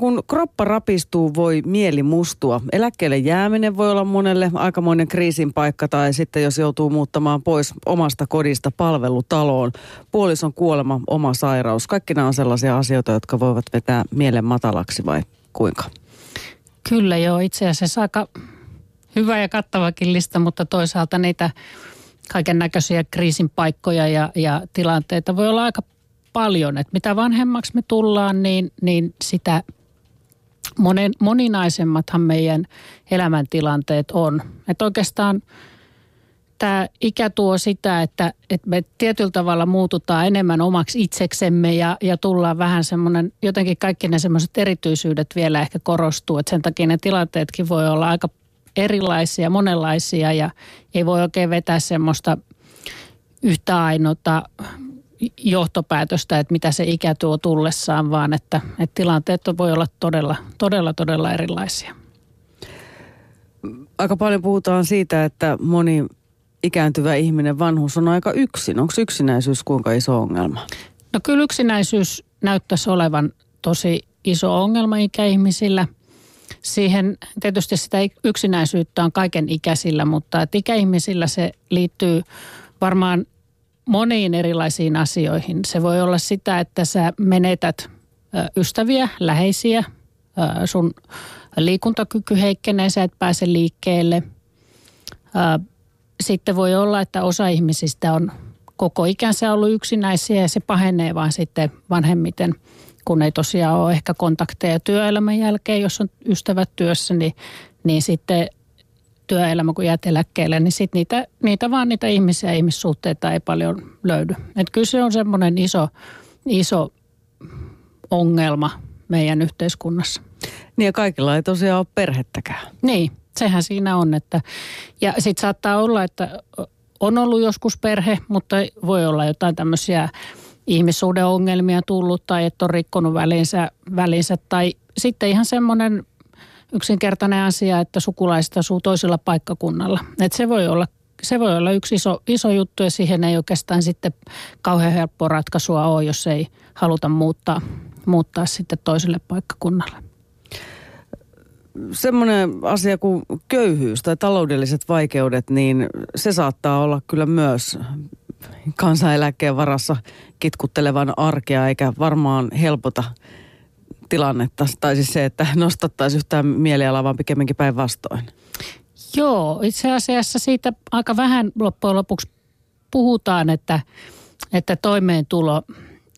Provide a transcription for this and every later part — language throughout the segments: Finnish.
Kun kroppa rapistuu, voi mieli mustua. Eläkkeelle jääminen voi olla monelle aikamoinen kriisin paikka tai sitten jos joutuu muuttamaan pois omasta kodista palvelutaloon. Puolison kuolema, oma sairaus. Kaikki nämä on sellaisia asioita, jotka voivat vetää mielen matalaksi vai kuinka? Kyllä joo, itse asiassa aika hyvä ja kattavakin lista, mutta toisaalta niitä kaiken näköisiä kriisin paikkoja ja, ja tilanteita voi olla aika paljon. Että mitä vanhemmaksi me tullaan, niin, niin sitä – monen, moninaisemmathan meidän elämäntilanteet on. Että oikeastaan tämä ikä tuo sitä, että, että me tietyllä tavalla muututaan enemmän omaksi itseksemme ja, ja tullaan vähän semmoinen, jotenkin kaikki ne semmoiset erityisyydet vielä ehkä korostuu. Että sen takia ne tilanteetkin voi olla aika erilaisia, monenlaisia ja ei voi oikein vetää semmoista yhtä ainoata johtopäätöstä, että mitä se ikä tuo tullessaan, vaan että, että tilanteet voi olla todella, todella, todella erilaisia. Aika paljon puhutaan siitä, että moni ikääntyvä ihminen, vanhus on aika yksin. Onko yksinäisyys kuinka iso ongelma? No kyllä yksinäisyys näyttäisi olevan tosi iso ongelma ikäihmisillä. Siihen tietysti sitä yksinäisyyttä on kaiken ikäisillä, mutta että ikäihmisillä se liittyy varmaan moniin erilaisiin asioihin. Se voi olla sitä, että sä menetät ystäviä, läheisiä, sun liikuntakyky heikkenee, sä et pääse liikkeelle. Sitten voi olla, että osa ihmisistä on koko ikänsä ollut yksinäisiä ja se pahenee vaan sitten vanhemmiten, kun ei tosiaan ole ehkä kontakteja työelämän jälkeen, jos on ystävät työssä, niin, niin sitten työelämä, kun jäät eläkkeelle, niin sitten niitä, niitä vaan niitä ihmisiä ja ihmissuhteita ei paljon löydy. Et kyllä se on semmoinen iso, iso ongelma meidän yhteiskunnassa. Niin ja kaikilla ei tosiaan ole perhettäkään. Niin, sehän siinä on. Että, ja sitten saattaa olla, että on ollut joskus perhe, mutta voi olla jotain tämmöisiä ihmissuhdeongelmia tullut tai että on rikkonut välinsä, välinsä tai sitten ihan semmoinen yksinkertainen asia, että sukulaiset asuu toisella paikkakunnalla. Et se voi olla se voi olla yksi iso, iso juttu ja siihen ei oikeastaan sitten kauhean helppoa ratkaisua ole, jos ei haluta muuttaa, muuttaa sitten toiselle paikkakunnalle. Semmoinen asia kuin köyhyys tai taloudelliset vaikeudet, niin se saattaa olla kyllä myös kansaneläkkeen varassa kitkuttelevan arkea, eikä varmaan helpota tilannetta, tai siis se, että nostattaisiin yhtään mielialaa, vaan pikemminkin päinvastoin? Joo, itse asiassa siitä aika vähän loppujen lopuksi puhutaan, että, että toimeentulo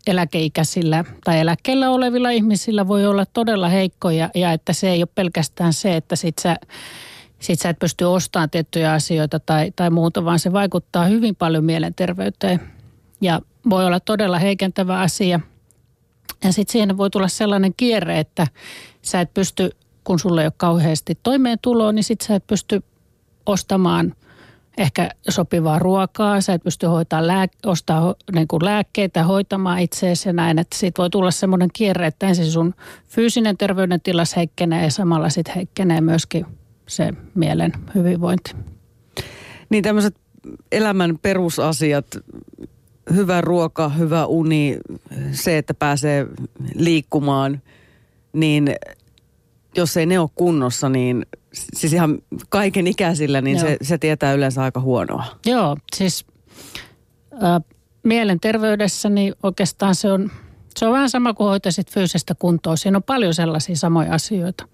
eläkeikäisillä tai eläkkeellä olevilla ihmisillä voi olla todella heikko ja, ja että se ei ole pelkästään se, että sit sä, sit sä et pysty ostamaan tiettyjä asioita tai, tai muuta, vaan se vaikuttaa hyvin paljon mielenterveyteen ja voi olla todella heikentävä asia – ja sitten siihen voi tulla sellainen kierre, että sä et pysty, kun sulle ei ole kauheasti toimeentuloa, niin sitten sä et pysty ostamaan ehkä sopivaa ruokaa, sä et pysty hoitaa lää, ostaa niin kuin lääkkeitä, hoitamaan itseäsi ja näin, että siitä voi tulla semmoinen kierre, että ensin sun fyysinen terveydentilas heikkenee ja samalla sitten heikkenee myöskin se mielen hyvinvointi. Niin tämmöiset elämän perusasiat, hyvä ruoka, hyvä uni, se, että pääsee liikkumaan, niin jos ei ne ole kunnossa, niin siis ihan kaiken ikäisillä, niin se, se tietää yleensä aika huonoa. Joo, siis äh, mielenterveydessä niin oikeastaan se on, se on vähän sama kuin hoitaisit fyysistä kuntoa. Siinä on paljon sellaisia samoja asioita.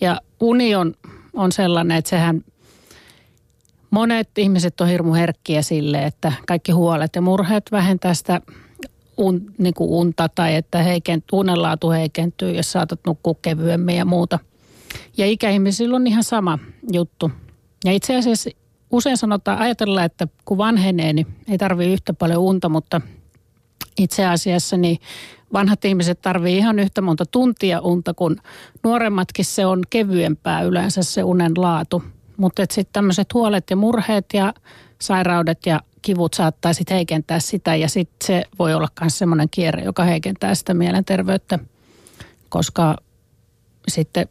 Ja uni on, on sellainen, että sehän – monet ihmiset on hirmu herkkiä sille, että kaikki huolet ja murheet vähentää sitä un, niin kuin unta tai että heikent, unenlaatu heikentyy, jos saatat nukkua kevyemmin ja muuta. Ja ikäihmisillä on ihan sama juttu. Ja itse asiassa usein sanotaan, ajatella, että kun vanhenee, niin ei tarvitse yhtä paljon unta, mutta itse asiassa niin vanhat ihmiset tarvii ihan yhtä monta tuntia unta, kun nuoremmatkin se on kevyempää yleensä se unen laatu – mutta sitten tämmöiset huolet ja murheet ja sairaudet ja kivut saattaa sitten heikentää sitä ja sitten se voi olla myös semmoinen kierre, joka heikentää sitä mielenterveyttä, koska sitten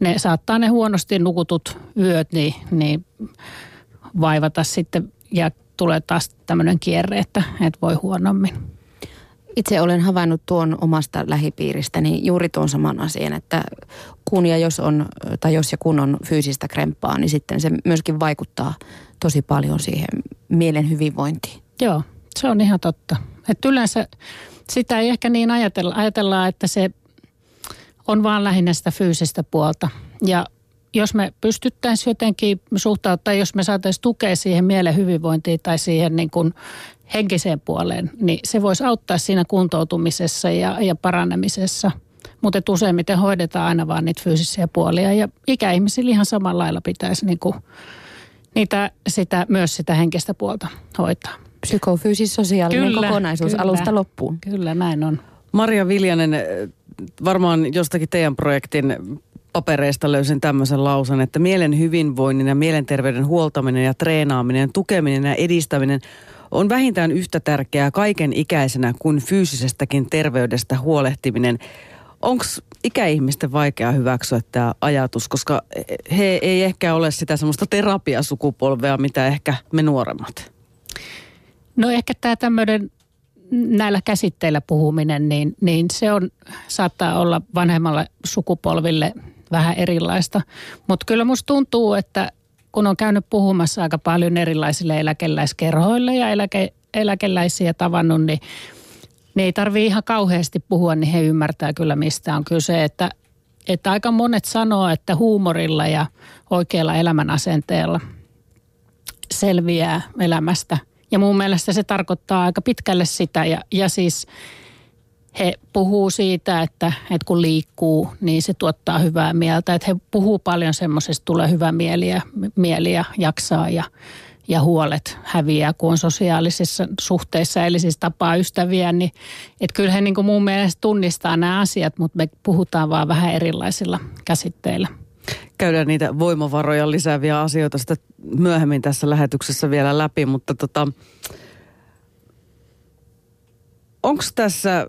ne saattaa ne huonosti nukutut yöt niin, niin vaivata sitten ja tulee taas tämmöinen kierre, että, että voi huonommin. Itse olen havainnut tuon omasta lähipiiristäni juuri tuon saman asian, että kun ja jos on, tai jos ja kun on fyysistä kremppaa, niin sitten se myöskin vaikuttaa tosi paljon siihen mielen hyvinvointiin. Joo, se on ihan totta. Että yleensä sitä ei ehkä niin ajatella, ajatellaan, että se on vaan lähinnä sitä fyysistä puolta. Ja jos me pystyttäisiin jotenkin suhtauttaa, jos me saataisiin tukea siihen mielen hyvinvointiin tai siihen niin kuin henkiseen puoleen, niin se voisi auttaa siinä kuntoutumisessa ja, ja parannemisessa. Mutta useimmiten hoidetaan aina vaan niitä fyysisiä puolia ja ikäihmisillä ihan samalla lailla pitäisi niin kuin niitä, sitä, myös sitä henkistä puolta hoitaa. Psykofyysis-sosiaalinen kyllä, kokonaisuus kyllä, alusta loppuun. Kyllä, näin on. Maria Viljanen, varmaan jostakin teidän projektin papereista löysin tämmöisen lausen, että mielen hyvinvoinnin ja mielenterveyden huoltaminen ja treenaaminen, tukeminen ja edistäminen on vähintään yhtä tärkeää kaiken ikäisenä kuin fyysisestäkin terveydestä huolehtiminen. Onko ikäihmisten vaikea hyväksyä tämä ajatus, koska he ei ehkä ole sitä semmoista terapiasukupolvea, mitä ehkä me nuoremmat? No ehkä tämä tämmöinen näillä käsitteillä puhuminen, niin, niin se on, saattaa olla vanhemmalle sukupolville vähän erilaista. Mutta kyllä musta tuntuu, että kun on käynyt puhumassa aika paljon erilaisille eläkeläiskerhoille ja eläke, eläkeläisiä tavannut, niin, niin ei tarvii ihan kauheasti puhua, niin he ymmärtää kyllä mistä on kyse. Että, että aika monet sanoo, että huumorilla ja oikealla elämänasenteella selviää elämästä. Ja mun mielestä se tarkoittaa aika pitkälle sitä ja, ja siis – he puhuu siitä, että, että kun liikkuu, niin se tuottaa hyvää mieltä. Että he puhuu paljon semmoisesta, tulee hyvä mieli ja, mieli ja jaksaa ja, ja huolet häviää, kun on sosiaalisissa suhteissa, eli siis tapaa ystäviä. Niin, että kyllä he niin kuin mun mielestä tunnistaa nämä asiat, mutta me puhutaan vaan vähän erilaisilla käsitteillä. Käydään niitä voimavaroja lisääviä asioita sitä myöhemmin tässä lähetyksessä vielä läpi, mutta tota, onko tässä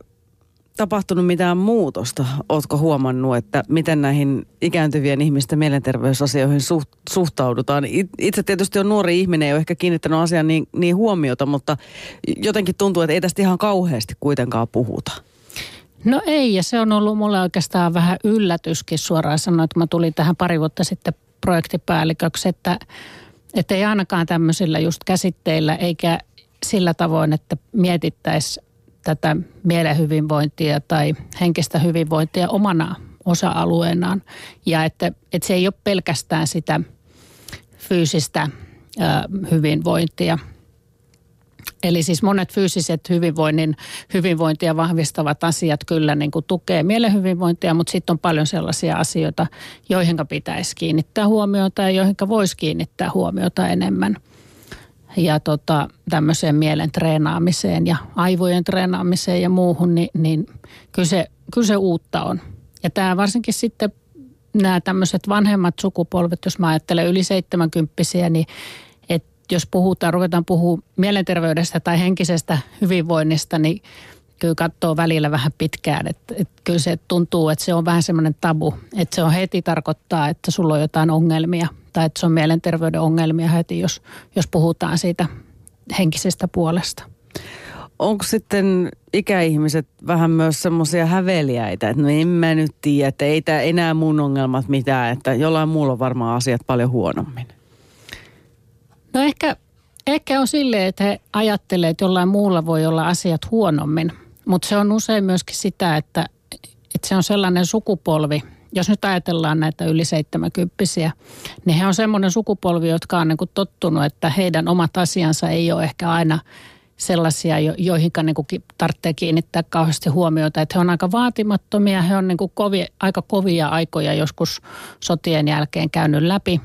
tapahtunut mitään muutosta? Oletko huomannut, että miten näihin ikääntyvien ihmisten mielenterveysasioihin suht, suhtaudutaan? Itse tietysti on nuori ihminen, ei ole ehkä kiinnittänyt asiaan niin, niin huomiota, mutta jotenkin tuntuu, että ei tästä ihan kauheasti kuitenkaan puhuta. No ei, ja se on ollut mulle oikeastaan vähän yllätyskin suoraan sanoa, että mä tulin tähän pari vuotta sitten projektipäälliköksi, että, että ei ainakaan tämmöisillä just käsitteillä eikä sillä tavoin, että mietittäisiin tätä mielen hyvinvointia tai henkistä hyvinvointia omana osa-alueenaan. Ja että, että se ei ole pelkästään sitä fyysistä ö, hyvinvointia. Eli siis monet fyysiset hyvinvoinnin, hyvinvointia vahvistavat asiat kyllä niin kuin tukee mielen hyvinvointia, mutta sitten on paljon sellaisia asioita, joihin pitäisi kiinnittää huomiota ja joihin voisi kiinnittää huomiota enemmän – ja tota, tämmöiseen mielen treenaamiseen ja aivojen treenaamiseen ja muuhun, niin, niin kyllä, se, kyllä se uutta on. Ja tämä varsinkin sitten nämä tämmöiset vanhemmat sukupolvet, jos mä ajattelen yli 70 niin että jos puhutaan, ruvetaan puhumaan mielenterveydestä tai henkisestä hyvinvoinnista, niin kyllä katsoo välillä vähän pitkään. Että, että kyllä se tuntuu, että se on vähän semmoinen tabu. Että se on heti tarkoittaa, että sulla on jotain ongelmia tai että se on mielenterveyden ongelmia heti, jos, jos puhutaan siitä henkisestä puolesta. Onko sitten ikäihmiset vähän myös semmoisia häveliäitä, että no en mä nyt tiedä, että ei tämä enää mun ongelmat mitään, että jollain muulla on varmaan asiat paljon huonommin? No ehkä, ehkä on silleen, että he ajattelee, että jollain muulla voi olla asiat huonommin. Mutta se on usein myöskin sitä, että, että se on sellainen sukupolvi, jos nyt ajatellaan näitä yli 70 niin he on semmoinen sukupolvi, jotka on niin kuin tottunut, että heidän omat asiansa ei ole ehkä aina sellaisia, joihin niin tarvitsee kiinnittää kauheasti huomiota. Että he on aika vaatimattomia, he on niin kuin kovia, aika kovia aikoja joskus sotien jälkeen käynyt läpi.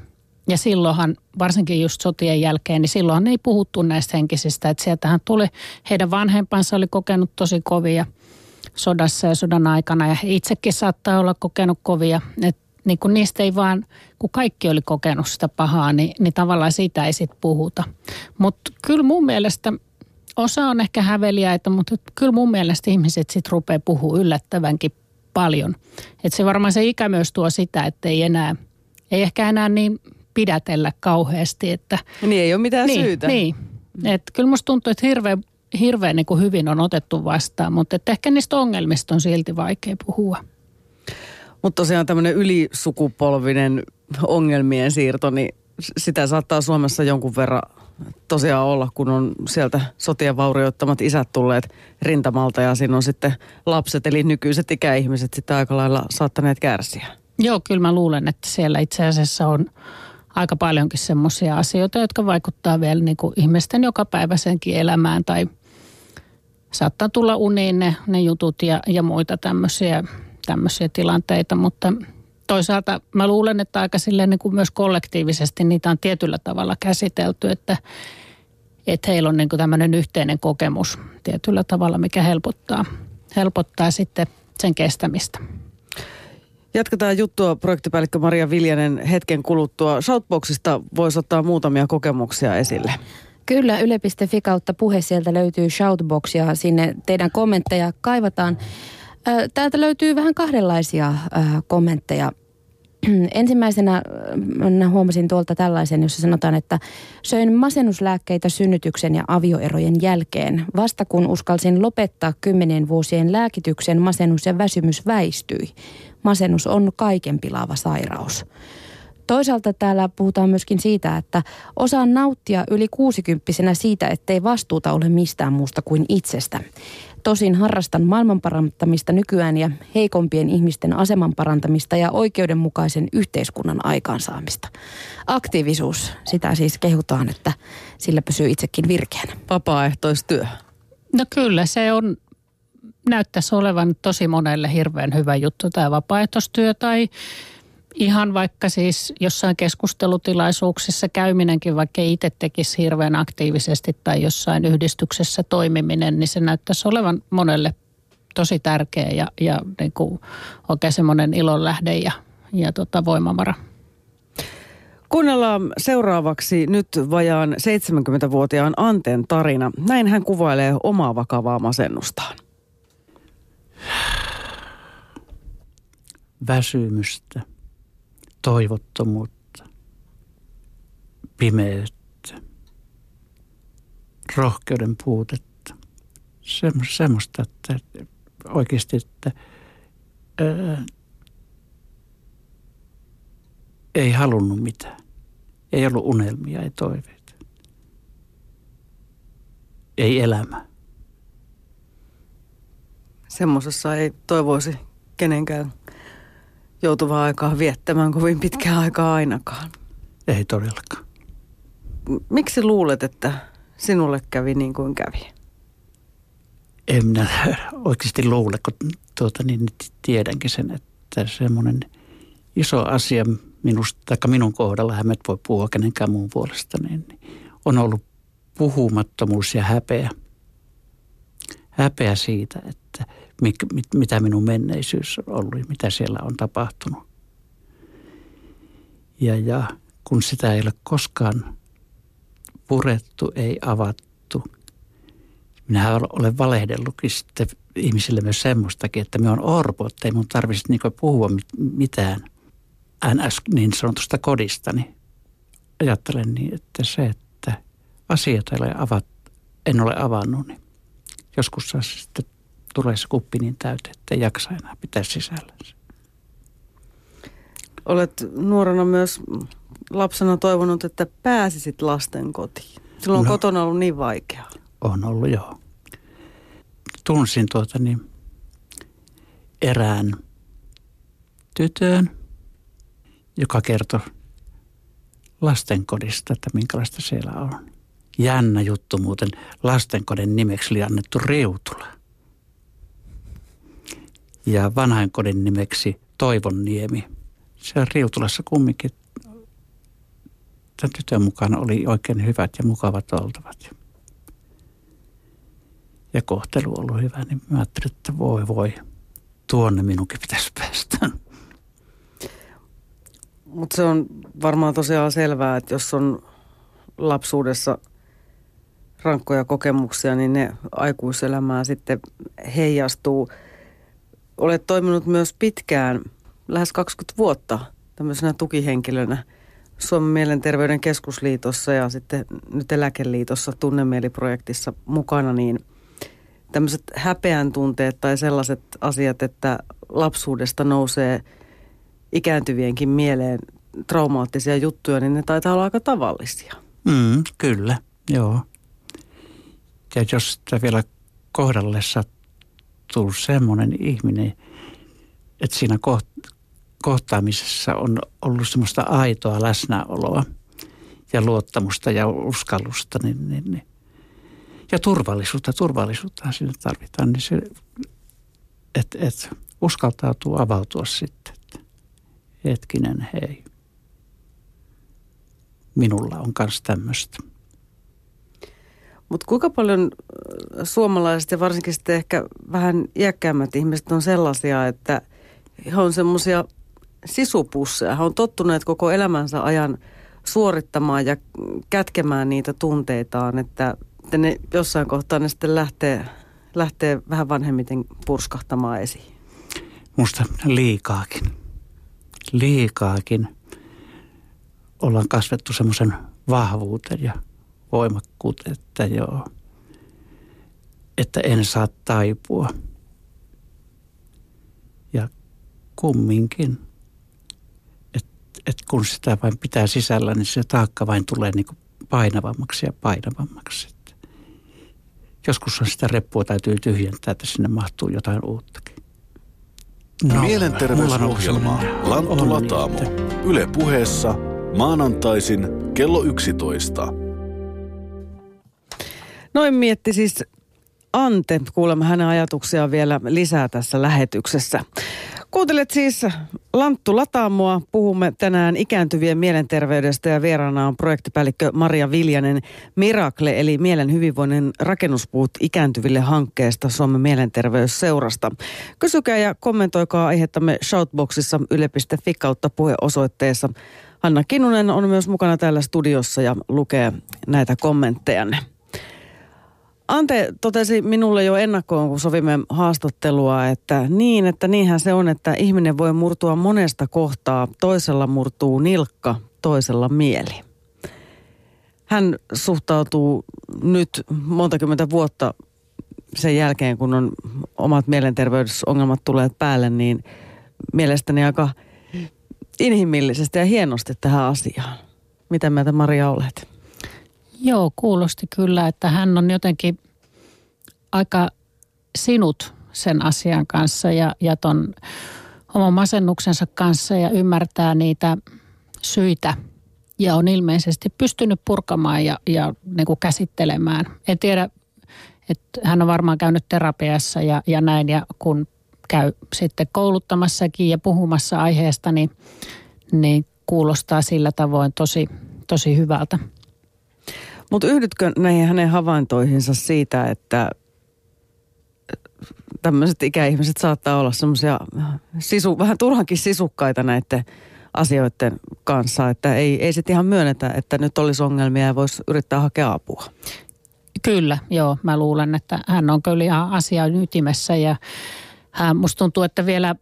Ja silloinhan, varsinkin just sotien jälkeen, niin silloin ei puhuttu näistä henkisistä. Että sieltähän tuli, heidän vanhempansa oli kokenut tosi kovia sodassa ja sodan aikana. Ja he itsekin saattaa olla kokenut kovia. Että niin kun niistä ei vaan, kun kaikki oli kokenut sitä pahaa, niin, niin tavallaan siitä ei sitten puhuta. Mutta kyllä mun mielestä osa on ehkä häveliäitä, mutta kyllä mun mielestä ihmiset sitten rupeaa puhua yllättävänkin paljon. Että se varmaan se ikä myös tuo sitä, että ei enää, ei ehkä enää niin pidätellä kauheasti. Että, niin ei ole mitään niin, syytä. Niin, että kyllä musta tuntuu, että hirveän hirveän niin kuin hyvin on otettu vastaan, mutta että ehkä niistä ongelmista on silti vaikea puhua. Mutta tosiaan tämmöinen ylisukupolvinen ongelmien siirto, niin sitä saattaa Suomessa jonkun verran tosiaan olla, kun on sieltä sotien vaurioittamat isät tulleet rintamalta ja siinä on sitten lapset, eli nykyiset ikäihmiset sitten aika lailla saattaneet kärsiä. Joo, kyllä mä luulen, että siellä itse asiassa on aika paljonkin semmoisia asioita, jotka vaikuttaa vielä niin kuin ihmisten jokapäiväisenkin elämään tai saattaa tulla uniin ne, ne jutut ja, ja muita tämmöisiä, tämmöisiä tilanteita, mutta toisaalta mä luulen, että aika silleen niin kuin myös kollektiivisesti niitä on tietyllä tavalla käsitelty, että, että heillä on niin kuin tämmöinen yhteinen kokemus tietyllä tavalla, mikä helpottaa, helpottaa sitten sen kestämistä. Jatketaan juttua projektipäällikkö Maria Viljanen hetken kuluttua. Shoutboxista voisi ottaa muutamia kokemuksia esille. Kyllä, yle.fi kautta puhe sieltä löytyy Shoutbox ja sinne teidän kommentteja kaivataan. Täältä löytyy vähän kahdenlaisia kommentteja. Ensimmäisenä huomasin tuolta tällaisen, jossa sanotaan, että söin masennuslääkkeitä synnytyksen ja avioerojen jälkeen. Vasta kun uskalsin lopettaa kymmenen vuosien lääkityksen, masennus ja väsymys väistyi. Masennus on kaiken pilaava sairaus. Toisaalta täällä puhutaan myöskin siitä, että osaan nauttia yli kuusikymppisenä siitä, ettei vastuuta ole mistään muusta kuin itsestä. Tosin harrastan maailman parantamista nykyään ja heikompien ihmisten aseman parantamista ja oikeudenmukaisen yhteiskunnan aikaansaamista. Aktiivisuus, sitä siis kehutaan, että sillä pysyy itsekin virkeänä. Vapaaehtoistyö. No kyllä, se on, näyttäisi olevan tosi monelle hirveän hyvä juttu tämä vapaaehtoistyö tai ihan vaikka siis jossain keskustelutilaisuuksissa käyminenkin, vaikka ei itse tekisi hirveän aktiivisesti tai jossain yhdistyksessä toimiminen, niin se näyttäisi olevan monelle tosi tärkeä ja, ja niin kuin oikein semmoinen ilonlähde ja, ja tota voimavara. Kuunnellaan seuraavaksi nyt vajaan 70-vuotiaan Anten tarina. Näin hän kuvailee omaa vakavaa masennustaan. Väsymystä toivottomuutta, pimeyttä, rohkeuden puutetta. semmoista, että oikeasti, että ää, ei halunnut mitään. Ei ollut unelmia, ei toiveita. Ei elämä. Semmoisessa ei toivoisi kenenkään joutuvaa aikaa viettämään kovin pitkään aikaa ainakaan. Ei todellakaan. Miksi luulet, että sinulle kävi niin kuin kävi? En minä oikeasti luule, kun tuota, niin tiedänkin sen, että semmoinen iso asia minusta, tai minun kohdalla, hän voi puhua kenenkään muun puolesta, niin on ollut puhumattomuus ja häpeä. Häpeä siitä, että mitä minun menneisyys on ollut mitä siellä on tapahtunut. Ja, ja kun sitä ei ole koskaan purettu, ei avattu. Minä olen valehdellutkin sitten ihmisille myös semmoistakin, että me on orpo, että ei mun tarvitsisi niin puhua mitään NS niin sanotusta kodistani. Ajattelen niin, että se, että asiat ei ole avat, en ole avannut, niin joskus saa sitten tulee se kuppi niin täyteen, että ei jaksa enää pitää sisällä. Olet nuorena myös lapsena toivonut, että pääsisit lasten kotiin. Silloin no, kotona ollut niin vaikeaa. On ollut, joo. Tunsin tuota niin erään tytön, joka kertoi lastenkodista, että minkälaista siellä on. Jännä juttu muuten. Lastenkodin nimeksi oli annettu Reutula ja vanhainkodin nimeksi Toivonniemi. Se Riutulassa kumminkin tämän tytön mukana oli oikein hyvät ja mukavat oltavat. Ja kohtelu on ollut hyvä, niin mä ajattelin, että voi voi, tuonne minunkin pitäisi päästä. Mutta se on varmaan tosiaan selvää, että jos on lapsuudessa rankkoja kokemuksia, niin ne aikuiselämään sitten heijastuu – olet toiminut myös pitkään, lähes 20 vuotta tämmöisenä tukihenkilönä Suomen mielenterveyden keskusliitossa ja sitten nyt Eläkeliitossa tunnemieliprojektissa mukana, niin tämmöiset häpeän tunteet tai sellaiset asiat, että lapsuudesta nousee ikääntyvienkin mieleen traumaattisia juttuja, niin ne taitaa olla aika tavallisia. Mm, kyllä, joo. Ja jos sitä vielä kohdalle sattuu semmoinen ihminen, että siinä kohtaamisessa on ollut semmoista aitoa läsnäoloa ja luottamusta ja uskallusta, niin, niin, niin. ja turvallisuutta, turvallisuutta sinne tarvitaan, niin se, että et uskaltautuu avautua sitten. Hetkinen, hei. Minulla on myös tämmöistä. Mutta kuinka paljon äh, suomalaiset ja varsinkin sitten ehkä vähän iäkkäämmät ihmiset on sellaisia, että he on semmoisia sisupusseja. He on tottuneet koko elämänsä ajan suorittamaan ja kätkemään niitä tunteitaan, että, että ne jossain kohtaa ne sitten lähtee, lähtee vähän vanhemmiten purskahtamaan esiin. Musta liikaakin. Liikaakin ollaan kasvettu semmoisen vahvuuteen ja voimakkuuteen, että joo, että en saa taipua. Ja kumminkin, että et kun sitä vain pitää sisällä, niin se taakka vain tulee niin kuin painavammaksi ja painavammaksi. Että joskus on sitä reppua täytyy tyhjentää, että sinne mahtuu jotain uuttakin. No, Mielenterveysohjelma Lanttu Lataamo. Yle puheessa maanantaisin kello 11. Noin mietti siis Ante. Kuulemme hänen ajatuksiaan vielä lisää tässä lähetyksessä. Kuuntelet siis Lanttu Lataamoa. Puhumme tänään ikääntyvien mielenterveydestä ja vieraana on projektipäällikkö Maria Viljanen Miracle eli Mielen hyvinvoinnin rakennuspuut ikääntyville hankkeesta Suomen mielenterveysseurasta. Kysykää ja kommentoikaa aihettamme Shoutboxissa yle.fi kautta puheosoitteessa. Hanna Kinnunen on myös mukana täällä studiossa ja lukee näitä kommenttejanne. Ante totesi minulle jo ennakkoon, kun sovimme haastattelua, että niin, että niinhän se on, että ihminen voi murtua monesta kohtaa. Toisella murtuu nilkka, toisella mieli. Hän suhtautuu nyt monta kymmentä vuotta sen jälkeen, kun on omat mielenterveysongelmat tulleet päälle, niin mielestäni aika inhimillisesti ja hienosti tähän asiaan. Mitä mieltä Maria olet? Joo, kuulosti kyllä, että hän on jotenkin aika sinut sen asian kanssa ja, ja ton oman masennuksensa kanssa ja ymmärtää niitä syitä ja on ilmeisesti pystynyt purkamaan ja, ja niin kuin käsittelemään. En tiedä, että hän on varmaan käynyt terapiassa ja, ja näin ja kun käy sitten kouluttamassakin ja puhumassa aiheesta, niin, niin kuulostaa sillä tavoin tosi, tosi hyvältä. Mutta yhdytkö näihin hänen havaintoihinsa siitä, että tämmöiset ikäihmiset saattaa olla semmoisia sisu, vähän turhankin sisukkaita näiden asioiden kanssa, että ei, ei sitten ihan myönnetä, että nyt olisi ongelmia ja voisi yrittää hakea apua. Kyllä, joo. Mä luulen, että hän on kyllä ihan asian ytimessä ja hän, musta tuntuu, että vielä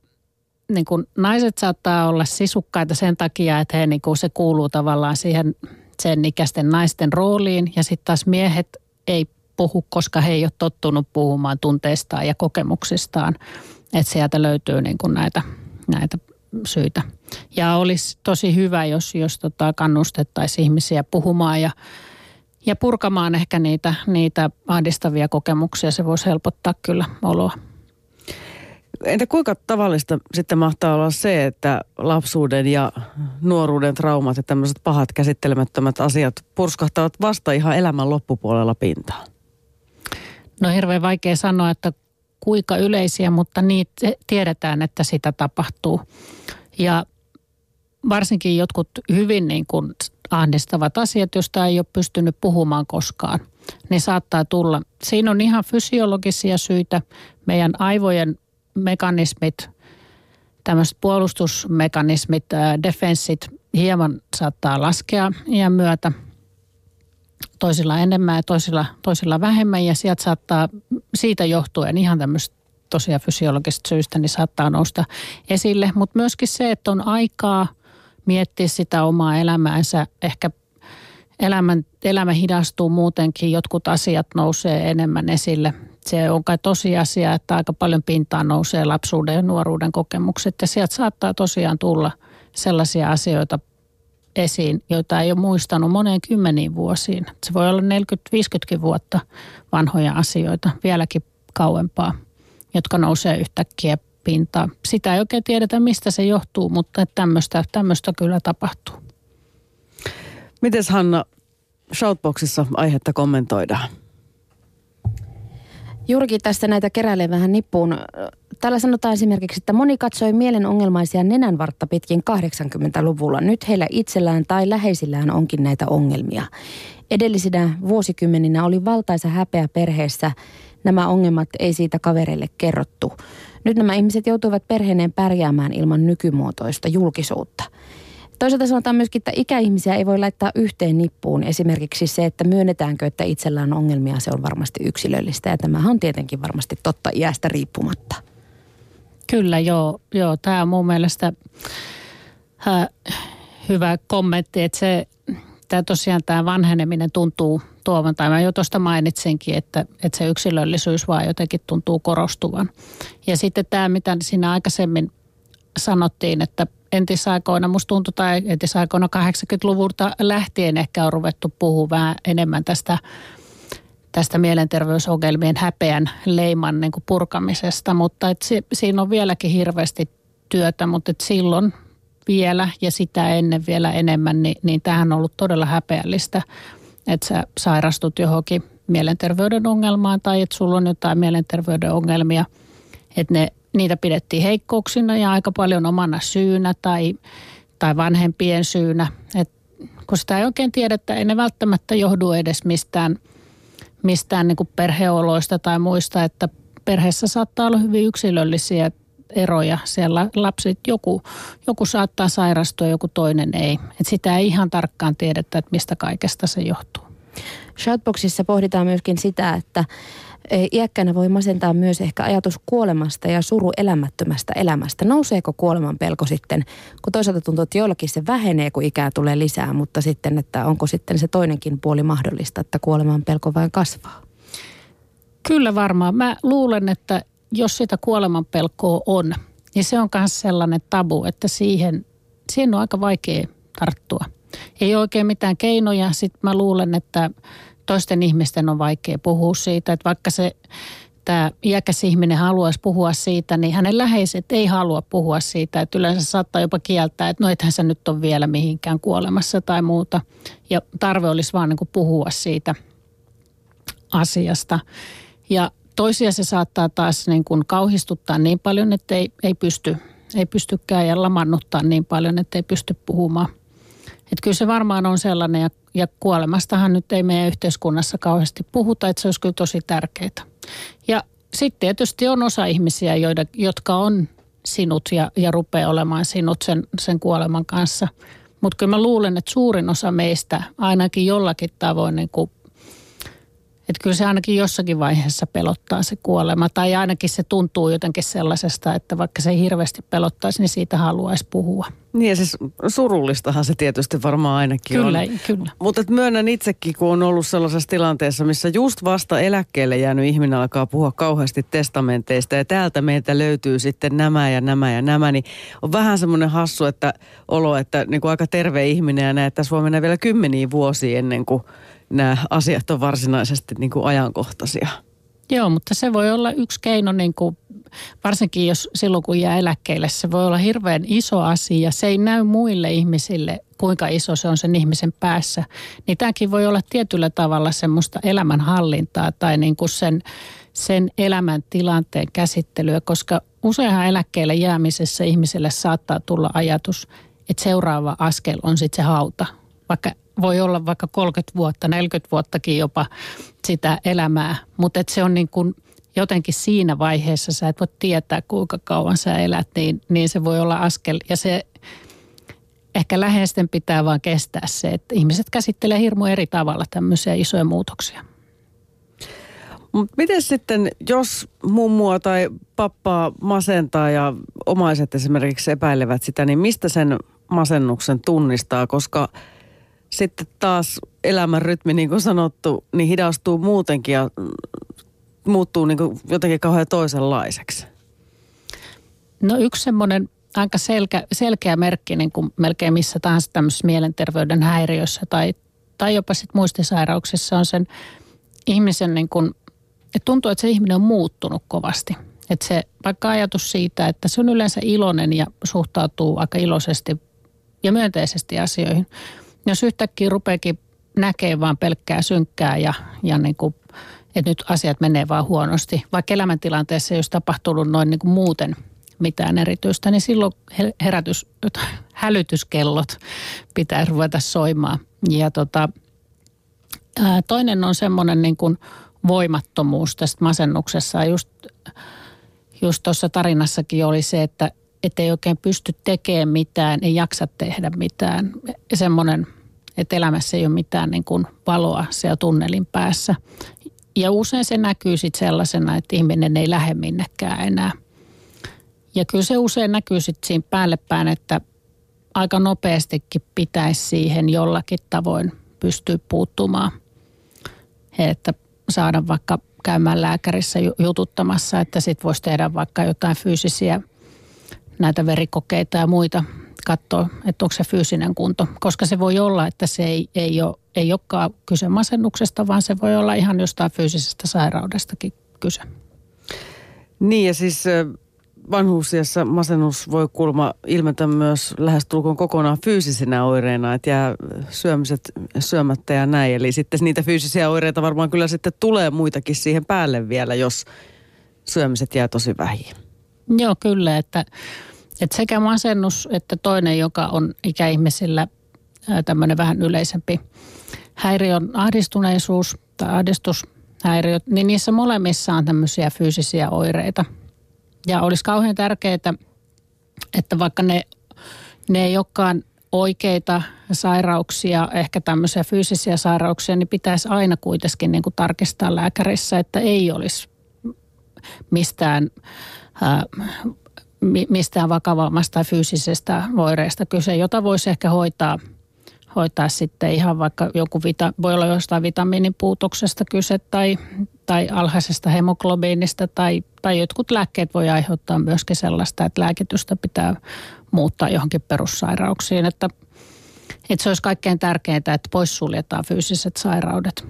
niin kuin naiset saattaa olla sisukkaita sen takia, että he, niin kuin se kuuluu tavallaan siihen sen ikäisten naisten rooliin ja sitten taas miehet ei puhu, koska he ei ole tottunut puhumaan tunteistaan ja kokemuksistaan. Että sieltä löytyy niin kuin näitä, näitä syitä. Ja olisi tosi hyvä, jos, jos tota kannustettaisiin ihmisiä puhumaan ja, ja purkamaan ehkä niitä, niitä ahdistavia kokemuksia. Se voisi helpottaa kyllä oloa. Entä kuinka tavallista sitten mahtaa olla se, että lapsuuden ja nuoruuden traumat ja tämmöiset pahat käsittelemättömät asiat purskahtavat vasta ihan elämän loppupuolella pintaan? No hirveän vaikea sanoa, että kuinka yleisiä, mutta niitä tiedetään, että sitä tapahtuu. Ja varsinkin jotkut hyvin niin kuin ahdistavat asiat, joista ei ole pystynyt puhumaan koskaan, ne saattaa tulla. Siinä on ihan fysiologisia syitä. Meidän aivojen mekanismit, tämmöiset puolustusmekanismit, defenssit hieman saattaa laskea iän myötä – toisilla enemmän ja toisilla, toisilla vähemmän ja sieltä saattaa siitä johtuen ihan tämmöistä tosiaan fysiologisesta syystä niin saattaa nousta esille. Mutta myöskin se, että on aikaa miettiä sitä omaa elämäänsä. Ehkä elämän, elämä hidastuu muutenkin, jotkut asiat nousee enemmän esille. Se on kai tosiasia, että aika paljon pintaan nousee lapsuuden ja nuoruuden kokemukset ja sieltä saattaa tosiaan tulla sellaisia asioita esiin, joita ei ole muistanut moneen kymmeniin vuosiin. Se voi olla 40-50 vuotta vanhoja asioita, vieläkin kauempaa, jotka nousee yhtäkkiä pintaan. Sitä ei oikein tiedetä, mistä se johtuu, mutta tämmöistä, tämmöistä kyllä tapahtuu. Miten Hanna, Shoutboxissa aihetta kommentoidaan? Juurikin tästä näitä keräilee vähän nippuun. Täällä sanotaan esimerkiksi, että moni katsoi mielen ongelmaisia nenänvartta pitkin 80-luvulla. Nyt heillä itsellään tai läheisillään onkin näitä ongelmia. Edellisinä vuosikymmeninä oli valtaisa häpeä perheessä. Nämä ongelmat ei siitä kavereille kerrottu. Nyt nämä ihmiset joutuivat perheineen pärjäämään ilman nykymuotoista julkisuutta. Toisaalta sanotaan myöskin, että ikäihmisiä ei voi laittaa yhteen nippuun. Esimerkiksi se, että myönnetäänkö, että itsellä on ongelmia, se on varmasti yksilöllistä. Ja tämä on tietenkin varmasti totta iästä riippumatta. Kyllä, joo. joo. Tämä on mun mielestä äh, hyvä kommentti, että se, tämä tosiaan tämä vanheneminen tuntuu tuovan, tai mä jo tuosta mainitsinkin, että, että se yksilöllisyys vaan jotenkin tuntuu korostuvan. Ja sitten tämä, mitä siinä aikaisemmin sanottiin, että entisaikoina, musta tuntui, tai entisaikoina 80-luvulta lähtien ehkä on ruvettu puhua vähän enemmän tästä, tästä mielenterveysongelmien häpeän leiman niin kuin purkamisesta, mutta et si, siinä on vieläkin hirveästi työtä, mutta et silloin vielä ja sitä ennen vielä enemmän, niin, niin tähän on ollut todella häpeällistä, että sä sairastut johonkin mielenterveyden ongelmaan tai että sulla on jotain mielenterveyden ongelmia, että ne niitä pidettiin heikkouksina ja aika paljon omana syynä tai, tai vanhempien syynä. Et, kun sitä ei oikein tiedetä, ei ne välttämättä johdu edes mistään, mistään niin kuin perheoloista tai muista, että perheessä saattaa olla hyvin yksilöllisiä eroja. Siellä lapset, joku, joku saattaa sairastua, joku toinen ei. Et sitä ei ihan tarkkaan tiedetä, että mistä kaikesta se johtuu. Shoutboxissa pohditaan myöskin sitä, että Iäkkäänä voi masentaa myös ehkä ajatus kuolemasta ja suru elämättömästä elämästä. Nouseeko kuoleman pelko sitten, kun toisaalta tuntuu, että joillakin se vähenee, kun ikää tulee lisää, mutta sitten, että onko sitten se toinenkin puoli mahdollista, että kuoleman pelko vain kasvaa? Kyllä varmaan. Mä luulen, että jos sitä kuoleman pelkoa on, niin se on myös sellainen tabu, että siihen, siihen on aika vaikea tarttua. Ei oikein mitään keinoja. Sitten mä luulen, että toisten ihmisten on vaikea puhua siitä, että vaikka se tämä iäkäs ihminen haluaisi puhua siitä, niin hänen läheiset ei halua puhua siitä. Että yleensä saattaa jopa kieltää, että no ethän sä nyt on vielä mihinkään kuolemassa tai muuta. Ja tarve olisi vaan niin kuin puhua siitä asiasta. Ja toisia se saattaa taas niin kuin kauhistuttaa niin paljon, että ei, ei, pysty, ei pystykään ja lamannuttaa niin paljon, että ei pysty puhumaan. Että kyllä se varmaan on sellainen ja ja kuolemastahan nyt ei meidän yhteiskunnassa kauheasti puhuta, että se olisi kyllä tosi tärkeää. Ja sitten tietysti on osa ihmisiä, joida, jotka on sinut ja, ja rupeaa olemaan sinut sen, sen kuoleman kanssa. Mutta kyllä mä luulen, että suurin osa meistä ainakin jollakin tavoin niin kuin että kyllä se ainakin jossakin vaiheessa pelottaa se kuolema. Tai ainakin se tuntuu jotenkin sellaisesta, että vaikka se ei hirveästi pelottaisi, niin siitä haluaisi puhua. Niin ja siis surullistahan se tietysti varmaan ainakin kyllä, on. Kyllä, Mutta myönnän itsekin, kun on ollut sellaisessa tilanteessa, missä just vasta eläkkeelle jäänyt ihminen alkaa puhua kauheasti testamenteista ja täältä meiltä löytyy sitten nämä ja nämä ja nämä, niin on vähän semmoinen hassu että olo, että niin kuin aika terve ihminen ja näin, että mennä vielä kymmeniä vuosia ennen kuin nämä asiat on varsinaisesti niin kuin ajankohtaisia. Joo, mutta se voi olla yksi keino, niin kuin, varsinkin jos silloin kun jää eläkkeelle, se voi olla hirveän iso asia. Se ei näy muille ihmisille, kuinka iso se on sen ihmisen päässä. Niin tämäkin voi olla tietyllä tavalla semmoista elämänhallintaa tai niin kuin sen, sen elämän tilanteen käsittelyä, koska useinhan eläkkeelle jäämisessä ihmiselle saattaa tulla ajatus, että seuraava askel on sitten se hauta. Vaikka voi olla vaikka 30 vuotta, 40 vuottakin jopa sitä elämää, mutta et se on niin kuin jotenkin siinä vaiheessa sä et voi tietää kuinka kauan sä elät, niin, niin se voi olla askel. Ja se ehkä läheisten pitää vaan kestää se, että ihmiset käsittelee hirmu eri tavalla tämmöisiä isoja muutoksia. Mut miten sitten, jos mummua tai pappaa masentaa ja omaiset esimerkiksi epäilevät sitä, niin mistä sen masennuksen tunnistaa, koska sitten taas elämän rytmi, niin kuin sanottu, niin hidastuu muutenkin ja muuttuu niin kuin jotenkin kauhean toisenlaiseksi. No yksi semmoinen aika selkeä, selkeä merkki niin kuin melkein missä tahansa tämmöisessä mielenterveyden häiriössä tai, tai jopa sitten muistisairauksissa on sen ihmisen niin kuin, että tuntuu, että se ihminen on muuttunut kovasti. Että se vaikka ajatus siitä, että se on yleensä iloinen ja suhtautuu aika iloisesti ja myönteisesti asioihin. Jos yhtäkkiä rupeekin näkee vaan pelkkää synkkää ja, ja niin kuin, että nyt asiat menee vaan huonosti, vaikka elämäntilanteessa ei olisi tapahtunut noin niin kuin muuten – mitään erityistä, niin silloin herätys, hälytyskellot pitää ruveta soimaan. Ja tota, toinen on semmoinen niin kuin voimattomuus tästä masennuksessa. Just, just tuossa tarinassakin oli se, että et ei oikein pysty tekemään mitään, ei jaksa tehdä mitään. Semmoinen, että elämässä ei ole mitään niin kuin valoa siellä tunnelin päässä. Ja usein se näkyy sitten sellaisena, että ihminen ei lähde minnekään enää – ja kyllä se usein näkyy sitten siinä päälle päin, että aika nopeastikin pitäisi siihen jollakin tavoin pystyä puuttumaan. Että saada vaikka käymään lääkärissä jututtamassa, että sitten voisi tehdä vaikka jotain fyysisiä näitä verikokeita ja muita, katsoa, että onko se fyysinen kunto. Koska se voi olla, että se ei, ei, ole, ei olekaan kyse masennuksesta, vaan se voi olla ihan jostain fyysisestä sairaudestakin kyse. Niin ja siis vanhuusiassa masennus voi kulma ilmetä myös lähestulkoon kokonaan fyysisenä oireena, että jää syömiset syömättä ja näin. Eli sitten niitä fyysisiä oireita varmaan kyllä sitten tulee muitakin siihen päälle vielä, jos syömiset jää tosi vähin. Joo, kyllä, että, että sekä masennus että toinen, joka on ikäihmisillä tämmöinen vähän yleisempi häiriö on ahdistuneisuus tai ahdistushäiriöt, niin niissä molemmissa on tämmöisiä fyysisiä oireita – ja olisi kauhean tärkeää, että vaikka ne, ne ei olekaan oikeita sairauksia, ehkä tämmöisiä fyysisiä sairauksia, niin pitäisi aina kuitenkin niin kuin tarkistaa lääkärissä, että ei olisi mistään, ää, mistään vakavammasta tai fyysisestä oireesta kyse, jota voisi ehkä hoitaa – hoitaa sitten ihan vaikka joku, vita, voi olla jostain vitamiinipuutoksesta kyse tai, tai alhaisesta hemoglobiinista tai, tai jotkut lääkkeet voi aiheuttaa myöskin sellaista, että lääkitystä pitää muuttaa johonkin perussairauksiin, että, että se olisi kaikkein tärkeintä, että poissuljetaan fyysiset sairaudet.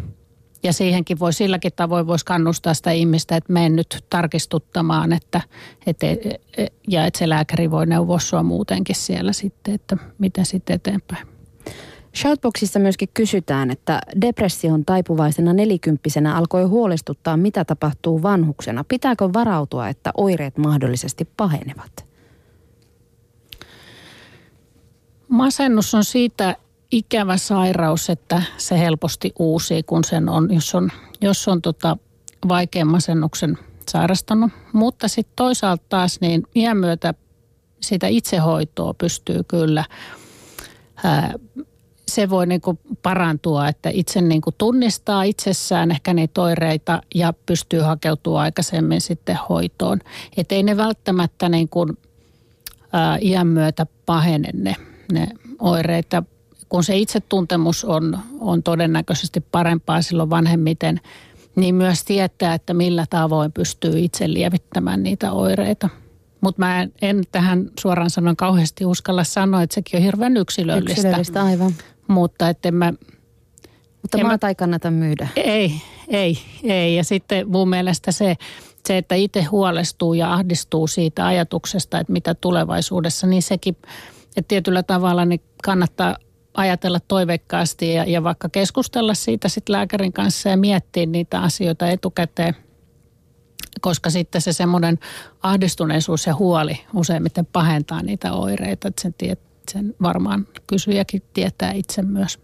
Ja siihenkin voi silläkin tavoin voisi kannustaa sitä ihmistä, että mene nyt tarkistuttamaan, että, että, ja että se lääkäri voi neuvoa sua muutenkin siellä sitten, että miten sitten eteenpäin. Shoutboxissa myöskin kysytään, että depression taipuvaisena nelikymppisenä alkoi huolestuttaa, mitä tapahtuu vanhuksena. Pitääkö varautua, että oireet mahdollisesti pahenevat? Masennus on siitä ikävä sairaus, että se helposti uusii, kun sen on, jos on, jos on tota vaikean masennuksen sairastanut. Mutta sitten toisaalta taas niin iän myötä sitä itsehoitoa pystyy kyllä ää, se voi niin parantua, että itse niin tunnistaa itsessään ehkä niitä oireita ja pystyy hakeutua aikaisemmin sitten hoitoon. Että ei ne välttämättä niin kuin, ää, iän myötä pahene ne, ne oireet. Kun se itsetuntemus on, on todennäköisesti parempaa silloin vanhemmiten, niin myös tietää, että millä tavoin pystyy itse lievittämään niitä oireita. Mutta mä en, en tähän suoraan sanon kauheasti uskalla sanoa, että sekin on hirveän yksilöllistä. Yksilöllistä, aivan. Mutta että mä... Mutta maata mä, ei kannata myydä. Ei, ei, ei. Ja sitten mun mielestä se, se, että itse huolestuu ja ahdistuu siitä ajatuksesta, että mitä tulevaisuudessa, niin sekin, että tietyllä tavalla niin kannattaa ajatella toiveikkaasti ja, ja vaikka keskustella siitä sitten lääkärin kanssa ja miettiä niitä asioita etukäteen, koska sitten se semmoinen ahdistuneisuus ja huoli useimmiten pahentaa niitä oireita, että sen tiet, sen varmaan kysyjäkin tietää itse myös.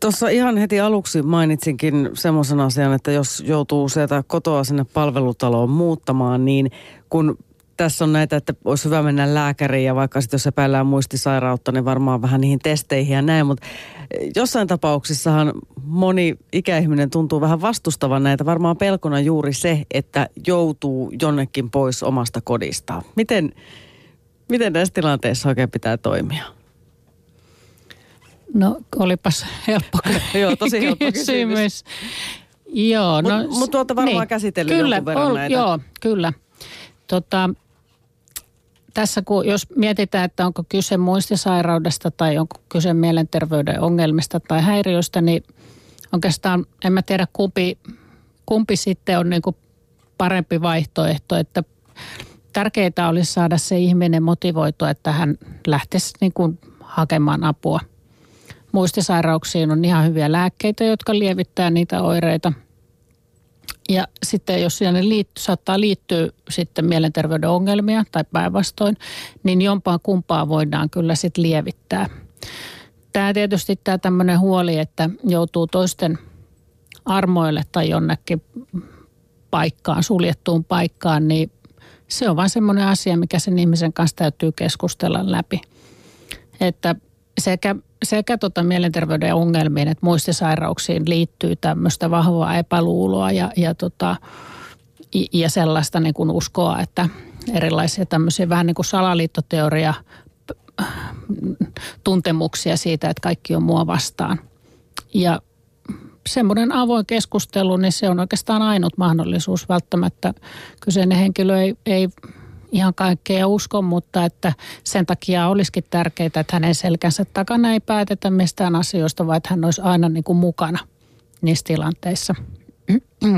Tuossa ihan heti aluksi mainitsinkin semmoisen asian, että jos joutuu sieltä kotoa sinne palvelutaloon muuttamaan, niin kun tässä on näitä, että olisi hyvä mennä lääkäriin ja vaikka sitten jos epäillään muistisairautta, niin varmaan vähän niihin testeihin ja näin, mutta jossain tapauksissahan moni ikäihminen tuntuu vähän vastustavan näitä. Varmaan pelkona juuri se, että joutuu jonnekin pois omasta kodistaan. Miten, Miten näissä tilanteissa oikein pitää toimia? No olipas helppo Joo, tosi helppo kysymys. Joo, no, Mutta mut tuolta varmaan niin, käsitellyt kyllä, jonkun verran ol, näitä. Joo, kyllä. Tota, tässä kun, jos mietitään, että onko kyse muistisairaudesta tai onko kyse mielenterveyden ongelmista tai häiriöistä, niin oikeastaan en mä tiedä kumpi, kumpi sitten on niin kuin parempi vaihtoehto, että tärkeää olisi saada se ihminen motivoitua, että hän lähtisi niin kuin hakemaan apua. Muistisairauksiin on ihan hyviä lääkkeitä, jotka lievittää niitä oireita. Ja sitten jos siihen liitty, saattaa liittyä sitten mielenterveyden ongelmia tai päinvastoin, niin jompaa kumpaa voidaan kyllä sitten lievittää. Tämä tietysti tämä tämmöinen huoli, että joutuu toisten armoille tai jonnekin paikkaan, suljettuun paikkaan, niin se on vain semmoinen asia, mikä sen ihmisen kanssa täytyy keskustella läpi. Että sekä, sekä tota mielenterveyden ongelmiin että muistisairauksiin liittyy tämmöistä vahvaa epäluuloa ja, ja, tota, ja sellaista niin kuin uskoa, että erilaisia tämmöisiä vähän niin kuin salaliittoteoria tuntemuksia siitä, että kaikki on mua vastaan. Ja semmoinen avoin keskustelu, niin se on oikeastaan ainut mahdollisuus. Välttämättä kyseinen henkilö ei, ei ihan kaikkea usko, mutta että sen takia olisikin tärkeää, että hänen selkänsä takana ei päätetä mistään asioista, vaan että hän olisi aina niin kuin mukana niissä tilanteissa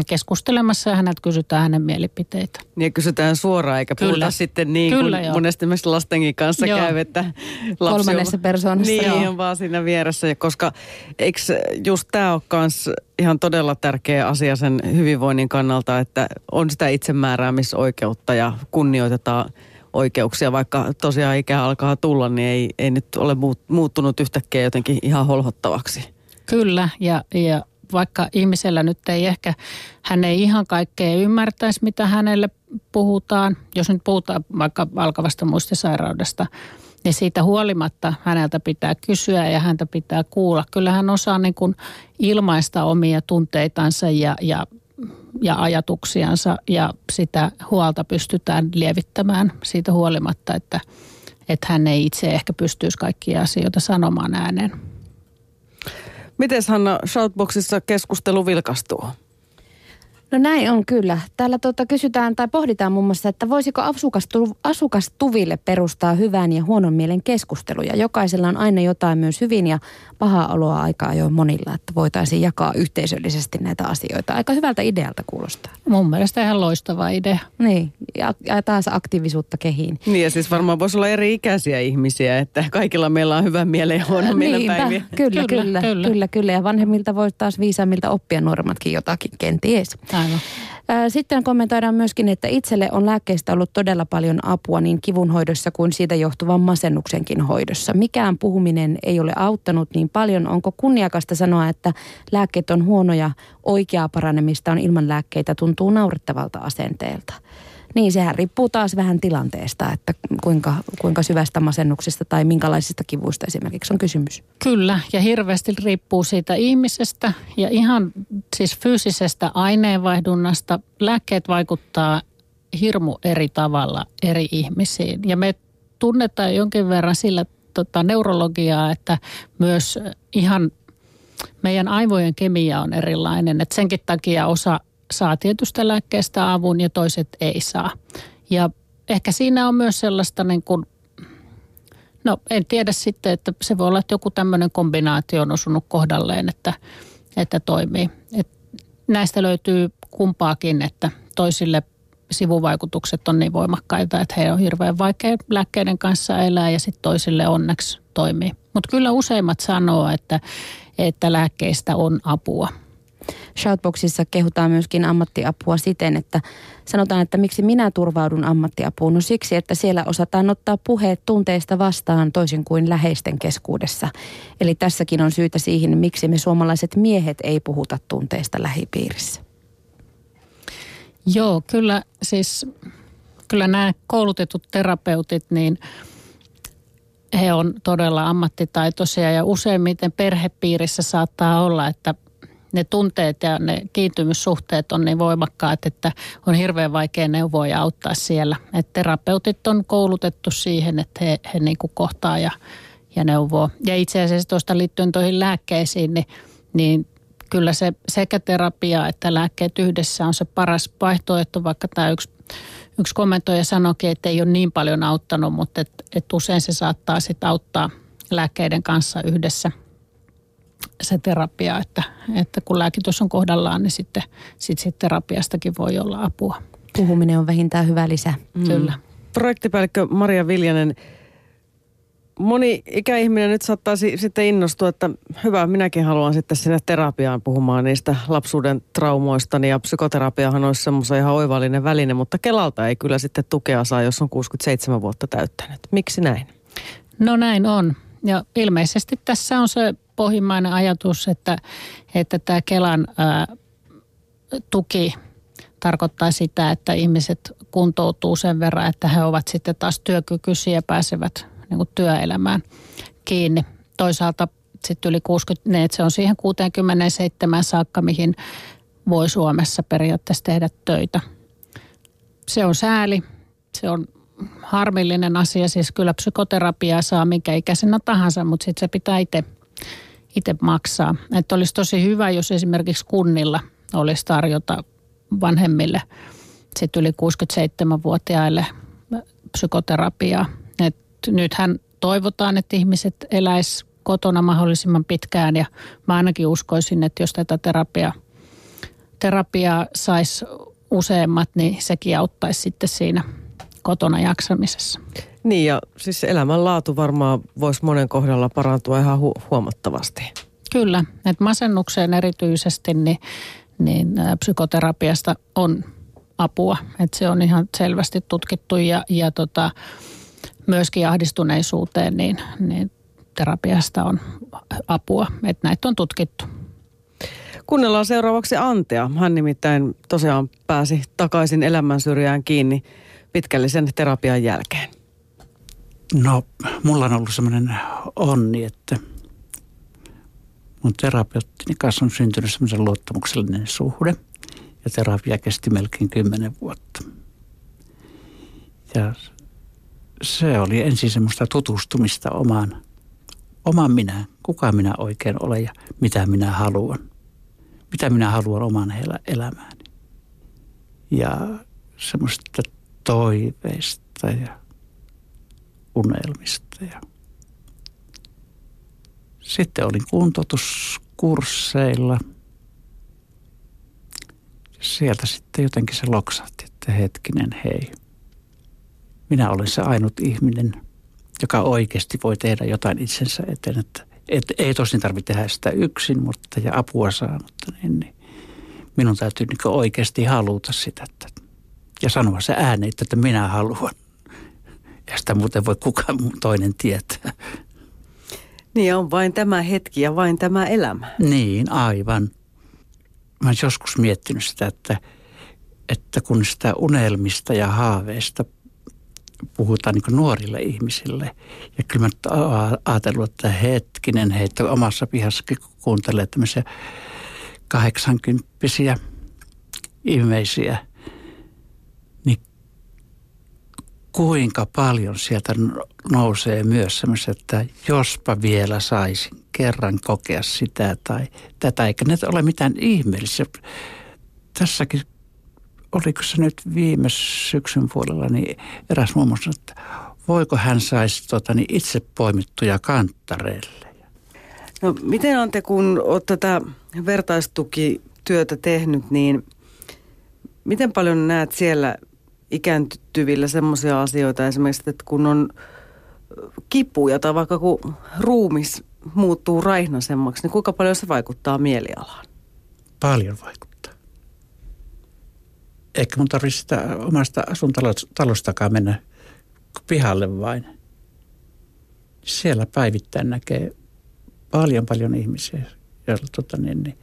keskustelemassa ja häneltä kysytään hänen mielipiteitä. Niin kysytään suoraan eikä Kyllä. puhuta sitten niin Kyllä, kuin joo. monesti myös lastenkin kanssa joo. käy, että lapsi Kolmannessa on, persoonassa. Niin, joo. on vaan siinä vieressä, koska eikö just tämä ole myös ihan todella tärkeä asia sen hyvinvoinnin kannalta, että on sitä itsemääräämisoikeutta ja kunnioitetaan oikeuksia, vaikka tosiaan ikä alkaa tulla, niin ei, ei nyt ole muuttunut yhtäkkiä jotenkin ihan holhottavaksi. Kyllä, ja, ja vaikka ihmisellä nyt ei ehkä, hän ei ihan kaikkea ymmärtäisi, mitä hänelle puhutaan. Jos nyt puhutaan vaikka alkavasta muistisairaudesta, niin siitä huolimatta häneltä pitää kysyä ja häntä pitää kuulla. Kyllä hän osaa niin kuin ilmaista omia tunteitansa ja, ja, ja ajatuksiansa ja sitä huolta pystytään lievittämään siitä huolimatta, että, että hän ei itse ehkä pystyisi kaikkia asioita sanomaan ääneen. Miten Hanna Shoutboxissa keskustelu vilkastuu? No näin on kyllä. Täällä tuota kysytään tai pohditaan muun muassa, että voisiko asukastu, asukastuville perustaa hyvän ja huonon mielen keskusteluja. Jokaisella on aina jotain myös hyvin ja pahaa oloa aikaa jo monilla, että voitaisiin jakaa yhteisöllisesti näitä asioita. Aika hyvältä idealta kuulostaa. Mun mielestä ihan loistava idea. Niin, ja, ja taas aktiivisuutta kehiin. Niin ja siis varmaan voisi olla eri ikäisiä ihmisiä, että kaikilla meillä on hyvä mielen ja huono mielen päiviä. Kyllä, kyllä, kyllä, kyllä, kyllä. Ja vanhemmilta voi taas viisaammilta oppia nuoremmatkin jotakin kenties. Aivan. Sitten kommentoidaan myöskin, että itselle on lääkkeistä ollut todella paljon apua niin kivunhoidossa kuin siitä johtuvan masennuksenkin hoidossa. Mikään puhuminen ei ole auttanut niin paljon. Onko kunniakasta sanoa, että lääkkeet on huonoja, oikeaa paranemista on ilman lääkkeitä, tuntuu naurettavalta asenteelta. Niin, sehän riippuu taas vähän tilanteesta, että kuinka, kuinka syvästä masennuksesta tai minkälaisista kivuista esimerkiksi on kysymys. Kyllä, ja hirveästi riippuu siitä ihmisestä ja ihan siis fyysisestä aineenvaihdunnasta. Lääkkeet vaikuttaa hirmu eri tavalla eri ihmisiin ja me tunnetaan jonkin verran sillä tota, neurologiaa, että myös ihan meidän aivojen kemia on erilainen. Et senkin takia osa saa tietystä lääkkeestä avun ja toiset ei saa. Ja ehkä siinä on myös sellaista niin kuin, no en tiedä sitten, että se voi olla, että joku tämmöinen kombinaatio on osunut kohdalleen, että, että toimii. Et näistä löytyy kumpaakin, että toisille sivuvaikutukset on niin voimakkaita, että he on hirveän vaikea lääkkeiden kanssa elää ja sitten toisille onneksi toimii. Mutta kyllä useimmat sanoo, että, että lääkkeistä on apua. Shoutboxissa kehutaan myöskin ammattiapua siten, että sanotaan, että miksi minä turvaudun ammattiapuun. No siksi, että siellä osataan ottaa puheet tunteista vastaan toisin kuin läheisten keskuudessa. Eli tässäkin on syytä siihen, miksi me suomalaiset miehet ei puhuta tunteista lähipiirissä. Joo, kyllä siis kyllä nämä koulutetut terapeutit, niin he on todella ammattitaitoisia ja useimmiten perhepiirissä saattaa olla, että ne tunteet ja ne kiintymyssuhteet on niin voimakkaat, että on hirveän vaikea neuvoa ja auttaa siellä. Et terapeutit on koulutettu siihen, että he, he niin kuin kohtaa ja, ja neuvoo. Ja itse asiassa tuosta liittyen toihin lääkkeisiin, niin, niin kyllä se sekä terapia että lääkkeet yhdessä on se paras vaihtoehto, vaikka tämä yksi, yksi kommentoija sanoikin, että ei ole niin paljon auttanut, mutta et, et usein se saattaa sitten auttaa lääkkeiden kanssa yhdessä se terapia, että, että kun lääkitys on kohdallaan, niin sitten sit, sit terapiastakin voi olla apua. Puhuminen on vähintään hyvä lisä. Mm. Kyllä. Projektipäällikkö Maria Viljanen, moni ikäihminen nyt saattaa sitten innostua, että hyvä, minäkin haluan sitten sinne terapiaan puhumaan niistä lapsuuden traumoista. Ja psykoterapiahan olisi semmoisen ihan oivallinen väline, mutta Kelalta ei kyllä sitten tukea saa, jos on 67 vuotta täyttänyt. Miksi näin? No näin on. Ja ilmeisesti tässä on se pohjimmainen ajatus, että, että tämä Kelan ää, tuki tarkoittaa sitä, että ihmiset kuntoutuu sen verran, että he ovat sitten taas työkykyisiä ja pääsevät niin kuin työelämään kiinni. Toisaalta sitten yli 60, että se on siihen 67 saakka, mihin voi Suomessa periaatteessa tehdä töitä. Se on sääli, se on harmillinen asia, siis kyllä psykoterapiaa saa minkä ikäisenä tahansa, mutta sitten se pitää itse itse maksaa. Että olisi tosi hyvä, jos esimerkiksi kunnilla olisi tarjota vanhemmille sit yli 67-vuotiaille psykoterapiaa. Et nythän toivotaan, että ihmiset eläis kotona mahdollisimman pitkään ja mä ainakin uskoisin, että jos tätä terapiaa, terapiaa saisi useammat, niin sekin auttaisi sitten siinä kotona jaksamisessa. Niin ja siis elämänlaatu varmaan voisi monen kohdalla parantua ihan hu- huomattavasti. Kyllä, että masennukseen erityisesti niin, niin psykoterapiasta on apua. Että se on ihan selvästi tutkittu ja, ja tota, myöskin ahdistuneisuuteen niin, niin terapiasta on apua. Että näitä on tutkittu. Kuunnellaan seuraavaksi Antea. Hän nimittäin tosiaan pääsi takaisin elämän syrjään kiinni pitkällisen terapian jälkeen. No, mulla on ollut semmoinen onni, että mun terapeuttini kanssa on syntynyt semmoisen luottamuksellinen suhde. Ja terapia kesti melkein kymmenen vuotta. Ja se oli ensin semmoista tutustumista omaan, omaan minä, kuka minä oikein olen ja mitä minä haluan. Mitä minä haluan oman elämääni. Ja semmoista toiveista ja unelmista. Ja sitten olin kuntoutuskursseilla. Sieltä sitten jotenkin se loksahti, että hetkinen hei. Minä olen se ainut ihminen, joka oikeasti voi tehdä jotain itsensä eteen. Että, et, ei tosin tarvitse tehdä sitä yksin, mutta ja apua saa, mutta niin, niin minun täytyy niin oikeasti haluta sitä. Että, ja sanoa se ääni, että minä haluan. Ja sitä muuten voi kukaan toinen tietää. Niin on vain tämä hetki ja vain tämä elämä. Niin, aivan. Mä olen joskus miettinyt sitä, että, että kun sitä unelmista ja haaveista puhutaan niin nuorille ihmisille. Ja kyllä mä ajatellut, että hetkinen heitä omassa pihassakin kuuntelee tämmöisiä kahdeksankymppisiä ihmeisiä – kuinka paljon sieltä nousee myös semmoista, että jospa vielä saisin kerran kokea sitä tai tätä, eikä ne ole mitään ihmeellisiä. Tässäkin, oliko se nyt viime syksyn puolella, niin eräs muun muassa, että voiko hän saisi tota, niin itse poimittuja kanttareille. No miten Ante, kun olet tätä vertaistukityötä tehnyt, niin miten paljon näet siellä ikääntyvillä semmoisia asioita esimerkiksi, että kun on kipuja tai vaikka kun ruumis muuttuu raihnasemmaksi, niin kuinka paljon se vaikuttaa mielialaan? Paljon vaikuttaa. Eikä mun tarvitse sitä omasta asuntalostakaan mennä pihalle vain. Siellä päivittäin näkee paljon paljon ihmisiä, joilla tota, niin, niin,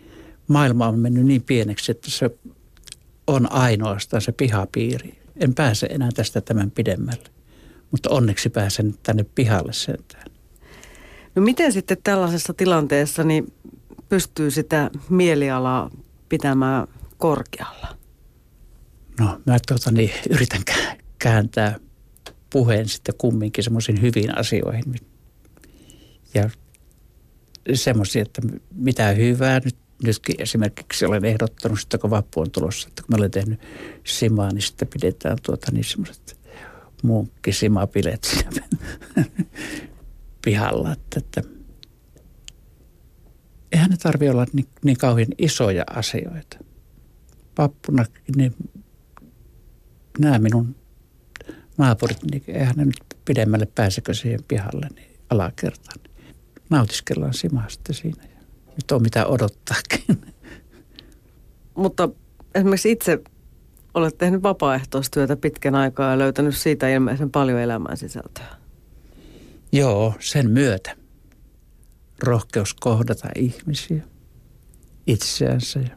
maailma on mennyt niin pieneksi, että se on ainoastaan se pihapiiri en pääse enää tästä tämän pidemmälle. Mutta onneksi pääsen tänne pihalle sentään. No miten sitten tällaisessa tilanteessa, niin pystyy sitä mielialaa pitämään korkealla? No mä tuota, niin, yritän kääntää puheen sitten kumminkin semmoisiin hyviin asioihin. Ja semmoisia, että mitä hyvää nyt nytkin esimerkiksi olen ehdottanut sitten, kun vappu on tulossa, että kun mä olen tehnyt simaa, niin sitten pidetään tuota niin semmoiset munkkisimapilet siinä pihalla. Että, että eihän ne tarvitse olla niin, niin kauhean isoja asioita. Pappuna, niin nämä minun naapurit, niin eihän ne nyt pidemmälle pääsekö siihen pihalle niin alakertaan. Nautiskellaan simasta siinä ja nyt on mitä odottaakin. Mutta esimerkiksi itse olet tehnyt vapaaehtoistyötä pitkän aikaa ja löytänyt siitä ilmeisen paljon elämän sisältöä. Joo, sen myötä. Rohkeus kohdata ihmisiä, itseänsä ja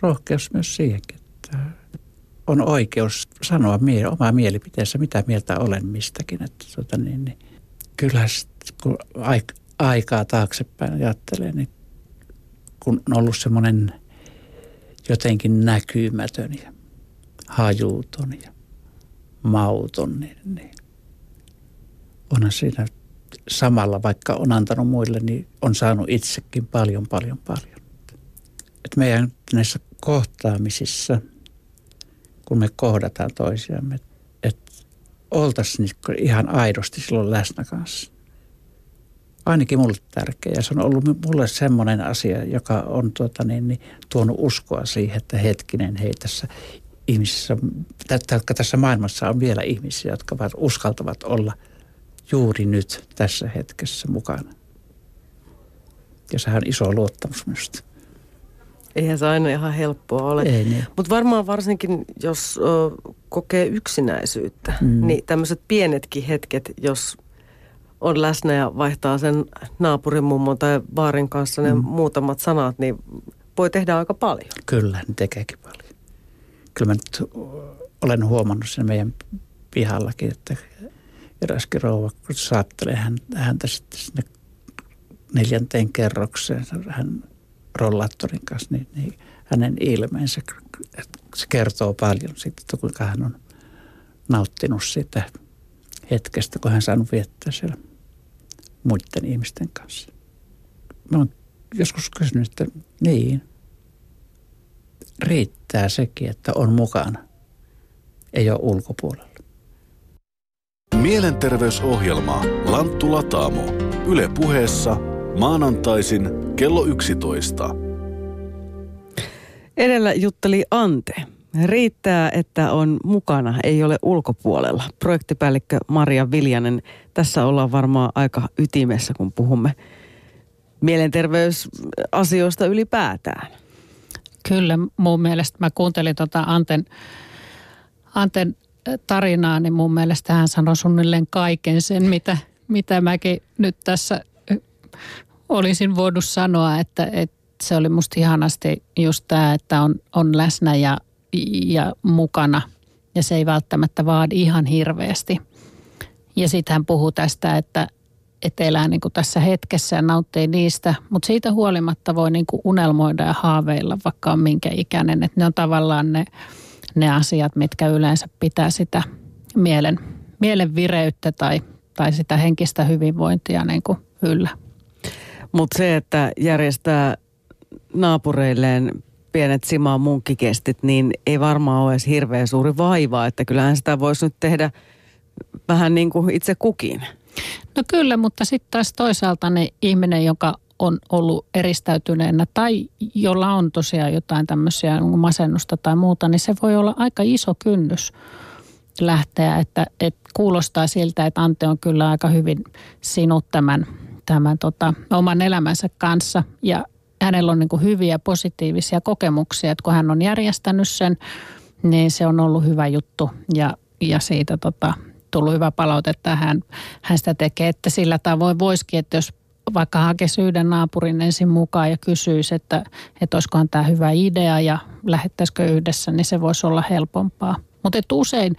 rohkeus myös siihenkin, että on oikeus sanoa mie- omaa mielipiteensä, mitä mieltä olen mistäkin. Että tota niin, niin, kyllä kun aikaa taaksepäin ajattelee, niin kun on ollut semmoinen jotenkin näkymätön ja hajuuton ja mauton, niin, niin onhan siinä samalla, vaikka on antanut muille, niin on saanut itsekin paljon, paljon, paljon. Et meidän näissä kohtaamisissa, kun me kohdataan toisiamme, että oltaisiin ihan aidosti silloin läsnä kanssa. Ainakin mulle tärkeä. Ja se on ollut mulle semmoinen asia, joka on tuota niin, niin, tuonut uskoa siihen, että hetkinen, hei tässä ihmisissä, tässä maailmassa on vielä ihmisiä, jotka uskaltavat olla – juuri nyt tässä hetkessä mukana. Ja sehän on iso luottamus minusta. Eihän se aina ihan helppoa ole. niin. Mutta varmaan varsinkin, jos ö, kokee yksinäisyyttä, mm. niin tämmöiset pienetkin hetket, jos on läsnä ja vaihtaa sen naapurin mummon tai baarin kanssa ne mm. muutamat sanat, niin voi tehdä aika paljon. Kyllä, ne tekeekin paljon. Kyllä mä nyt olen huomannut sen meidän pihallakin, että eräskin rouva, kun saattelee häntä sitten sinne neljänteen kerrokseen, hän rollaattorin kanssa, niin, niin hänen ilmeensä, se kertoo paljon siitä, että kuinka hän on nauttinut sitä hetkestä, kun hän saanut viettää siellä muiden ihmisten kanssa. Mä oon joskus kysynyt, että niin, riittää sekin, että on mukana, ei ole ulkopuolella. Mielenterveysohjelma Lanttu Lataamo. Yle puheessa maanantaisin kello 11. Edellä jutteli Ante. Riittää, että on mukana, ei ole ulkopuolella. Projektipäällikkö Maria Viljanen. Tässä ollaan varmaan aika ytimessä, kun puhumme mielenterveysasioista ylipäätään. Kyllä, mun mielestä mä kuuntelin tuota Anten, Anten tarinaa, niin mun mielestä hän sanoi suunnilleen kaiken sen, mitä, mitä mäkin nyt tässä olisin voinut sanoa, että, että se oli musta ihanasti just tämä, että on, on läsnä ja, ja mukana ja se ei välttämättä vaadi ihan hirveästi. Ja sitten hän puhuu tästä, että, että elää niin kuin tässä hetkessä ja nauttii niistä, mutta siitä huolimatta voi niin kuin unelmoida ja haaveilla, vaikka on minkä ikäinen. Että ne on tavallaan ne ne asiat, mitkä yleensä pitää sitä mielen, mielen vireyttä tai, tai sitä henkistä hyvinvointia niin kuin yllä. Mutta se, että järjestää naapureilleen pienet simaa munkkikestit, niin ei varmaan ole edes hirveän suuri vaiva, että kyllähän sitä voisi nyt tehdä vähän niin kuin itse kukin. No kyllä, mutta sitten taas toisaalta ne ihminen, joka on ollut eristäytyneenä tai jolla on tosiaan jotain tämmöisiä masennusta tai muuta, niin se voi olla aika iso kynnys lähteä, että, että kuulostaa siltä, että Ante on kyllä aika hyvin sinut tämän, tämän tota, oman elämänsä kanssa ja hänellä on niin hyviä positiivisia kokemuksia, että kun hän on järjestänyt sen, niin se on ollut hyvä juttu ja, ja siitä tota, tullut hyvä palautetta. Hän, hän sitä tekee, että sillä tavoin voisikin, että jos vaikka hakisi yhden naapurin ensin mukaan ja kysyisi, että, että olisikohan tämä hyvä idea ja lähettäisikö yhdessä, niin se voisi olla helpompaa. Mutta usein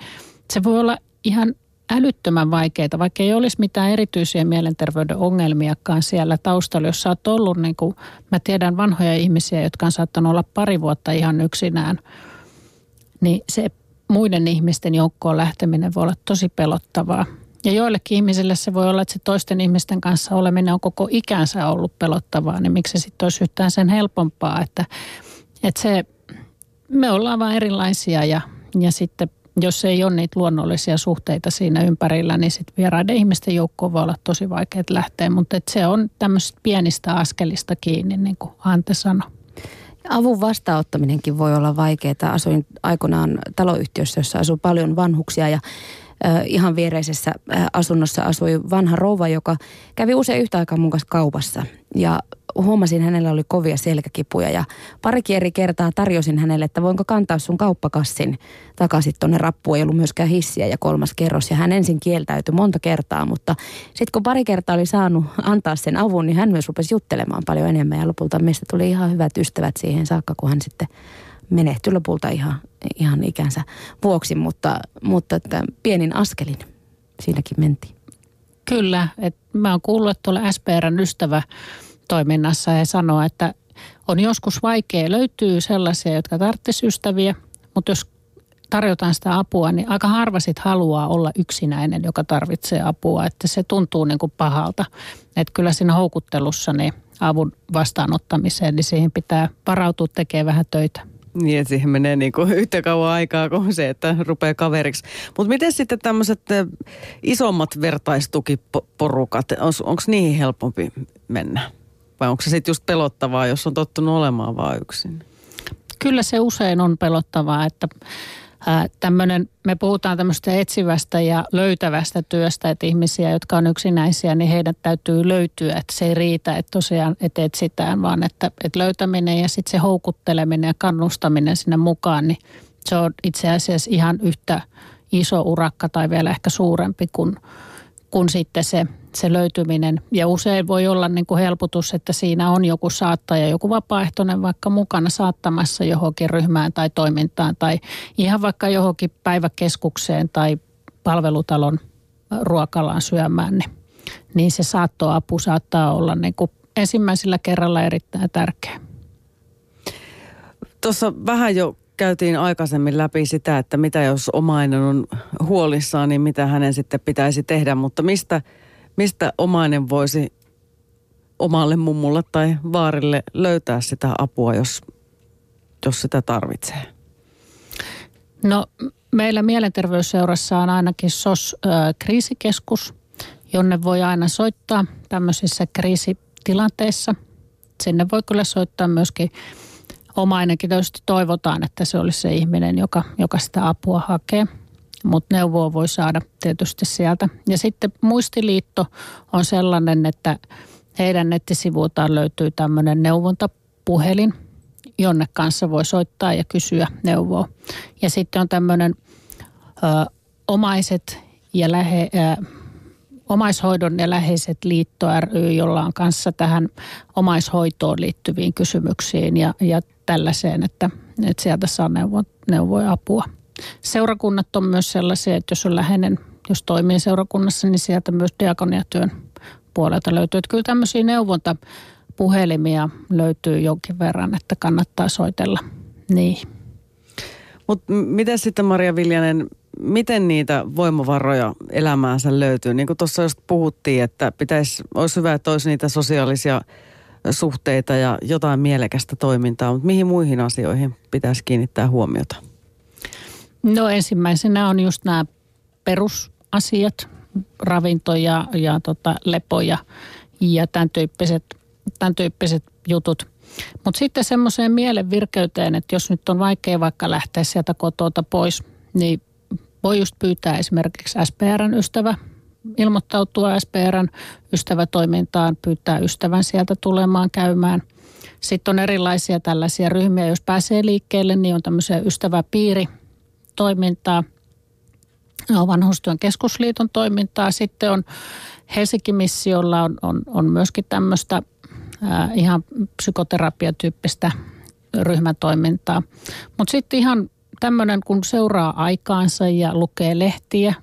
se voi olla ihan älyttömän vaikeita, vaikka ei olisi mitään erityisiä mielenterveyden ongelmiakaan siellä taustalla. Jos sä oot ollut, niin kuin, mä tiedän vanhoja ihmisiä, jotka on saattanut olla pari vuotta ihan yksinään, niin se muiden ihmisten joukkoon lähteminen voi olla tosi pelottavaa. Ja joillekin ihmisille se voi olla, että se toisten ihmisten kanssa oleminen on koko ikänsä ollut pelottavaa, niin miksi se sitten olisi yhtään sen helpompaa, että, että se, me ollaan vain erilaisia ja, ja sitten jos ei ole niitä luonnollisia suhteita siinä ympärillä, niin sitten vieraiden ihmisten joukkoon voi olla tosi vaikea lähteä, mutta se on tämmöistä pienistä askelista kiinni, niin kuin Ante sanoi. Avun vastaanottaminenkin voi olla vaikeaa. Asuin aikoinaan taloyhtiössä, jossa asuu paljon vanhuksia ja ihan viereisessä asunnossa asui vanha rouva, joka kävi usein yhtä aikaa mun kanssa kaupassa. Ja huomasin, hänellä oli kovia selkäkipuja ja parikin eri kertaa tarjosin hänelle, että voinko kantaa sun kauppakassin takaisin tuonne rappuun. Ei ollut myöskään hissiä ja kolmas kerros ja hän ensin kieltäytyi monta kertaa, mutta sitten kun pari kertaa oli saanut antaa sen avun, niin hän myös rupesi juttelemaan paljon enemmän ja lopulta meistä tuli ihan hyvät ystävät siihen saakka, kun hän sitten menehtyi lopulta ihan, ihan ikänsä vuoksi, mutta, mutta että pienin askelin siinäkin mentiin. Kyllä, että mä oon kuullut, että tuolla SPRn ystävä toiminnassa he sanoo, että on joskus vaikea löytyy sellaisia, jotka tarvitsisivat ystäviä, mutta jos tarjotaan sitä apua, niin aika harva sit haluaa olla yksinäinen, joka tarvitsee apua. Että se tuntuu niin kuin pahalta. Että kyllä siinä houkuttelussa niin avun vastaanottamiseen, niin siihen pitää varautua tekemään vähän töitä. Niin, että siihen menee niin kuin yhtä kauan aikaa kuin se, että rupeaa kaveriksi. Mutta miten sitten tämmöiset isommat vertaistukiporukat, onko niihin helpompi mennä? Vai onko se sitten just pelottavaa, jos on tottunut olemaan vain yksin? Kyllä se usein on pelottavaa, että tämmönen, me puhutaan tämmöistä etsivästä ja löytävästä työstä, että ihmisiä, jotka on yksinäisiä, niin heidän täytyy löytyä. Että se ei riitä, että tosiaan et etsitään, vaan että, että löytäminen ja sitten se houkutteleminen ja kannustaminen sinne mukaan, niin se on itse asiassa ihan yhtä iso urakka tai vielä ehkä suurempi kuin, kuin sitten se se löytyminen. Ja usein voi olla niin kuin helpotus, että siinä on joku saattaja, joku vapaaehtoinen vaikka mukana saattamassa johonkin ryhmään tai toimintaan tai ihan vaikka johonkin päiväkeskukseen tai palvelutalon ruokalaan syömään, niin, niin se saattoapu saattaa olla niin kuin ensimmäisellä kerralla erittäin tärkeä. Tuossa vähän jo käytiin aikaisemmin läpi sitä, että mitä jos omainen on huolissaan, niin mitä hänen sitten pitäisi tehdä, mutta mistä – mistä omainen voisi omalle mummulle tai vaarille löytää sitä apua, jos, jos sitä tarvitsee? No meillä mielenterveysseurassa on ainakin SOS-kriisikeskus, jonne voi aina soittaa tämmöisissä kriisitilanteissa. Sinne voi kyllä soittaa myöskin omainenkin. Tietysti toivotaan, että se olisi se ihminen, joka, joka sitä apua hakee – mutta neuvoa voi saada tietysti sieltä. Ja sitten Muistiliitto on sellainen, että heidän nettisivuiltaan löytyy tämmöinen neuvontapuhelin, jonne kanssa voi soittaa ja kysyä neuvoa. Ja sitten on tämmöinen ö, omaiset ja lähe, ö, omaishoidon ja läheiset liitto ry, jolla on kanssa tähän omaishoitoon liittyviin kysymyksiin ja, ja tällaiseen, että, että sieltä saa neuvo, neuvoja apua. Seurakunnat on myös sellaisia, että jos on läheinen, jos toimii seurakunnassa, niin sieltä myös diakoniatyön puolelta löytyy. Että kyllä tämmöisiä neuvontapuhelimia löytyy jonkin verran, että kannattaa soitella niihin. Mutta miten sitten Maria Viljanen, miten niitä voimavaroja elämäänsä löytyy? Niin kuin tuossa just puhuttiin, että pitäisi, olisi hyvä, että olisi niitä sosiaalisia suhteita ja jotain mielekästä toimintaa, mutta mihin muihin asioihin pitäisi kiinnittää huomiota? No ensimmäisenä on just nämä perusasiat, ravinto ja, ja tota, lepo ja, ja tämän tyyppiset, tämän tyyppiset jutut. Mutta sitten semmoiseen mielen virkeyteen, että jos nyt on vaikea vaikka lähteä sieltä kotota pois, niin voi just pyytää esimerkiksi SPRn ystävä, ilmoittautua SPRn ystävätoimintaan, pyytää ystävän sieltä tulemaan käymään. Sitten on erilaisia tällaisia ryhmiä, jos pääsee liikkeelle, niin on tämmöisiä ystäväpiiri – toimintaa, on vanhustyön keskusliiton toimintaa. Sitten on Helsinki Missiolla on, on, on myöskin tämmöistä ihan psykoterapiatyyppistä ryhmätoimintaa. Mutta sitten ihan tämmöinen, kun seuraa aikaansa ja lukee lehtiä,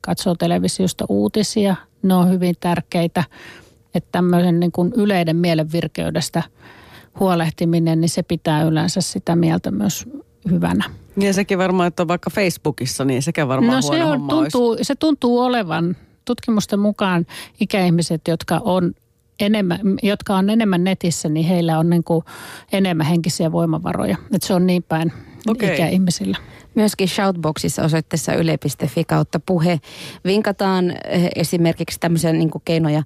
katsoo televisiosta uutisia. Ne on hyvin tärkeitä. Että tämmöisen niin kuin yleiden mielenvirkeydestä huolehtiminen, niin se pitää yleensä sitä mieltä myös hyvänä. Ja sekin varmaan, että on vaikka Facebookissa, niin sekä varmaan no, se, on, tuntuu, se tuntuu olevan tutkimusten mukaan ikäihmiset, jotka on enemmän, jotka on enemmän netissä, niin heillä on niin kuin enemmän henkisiä voimavaroja. Että se on niin päin okay. ikäihmisillä. Myöskin Shoutboxissa osoitteessa yle.fi kautta puhe vinkataan eh, esimerkiksi tämmöisiä niin keinoja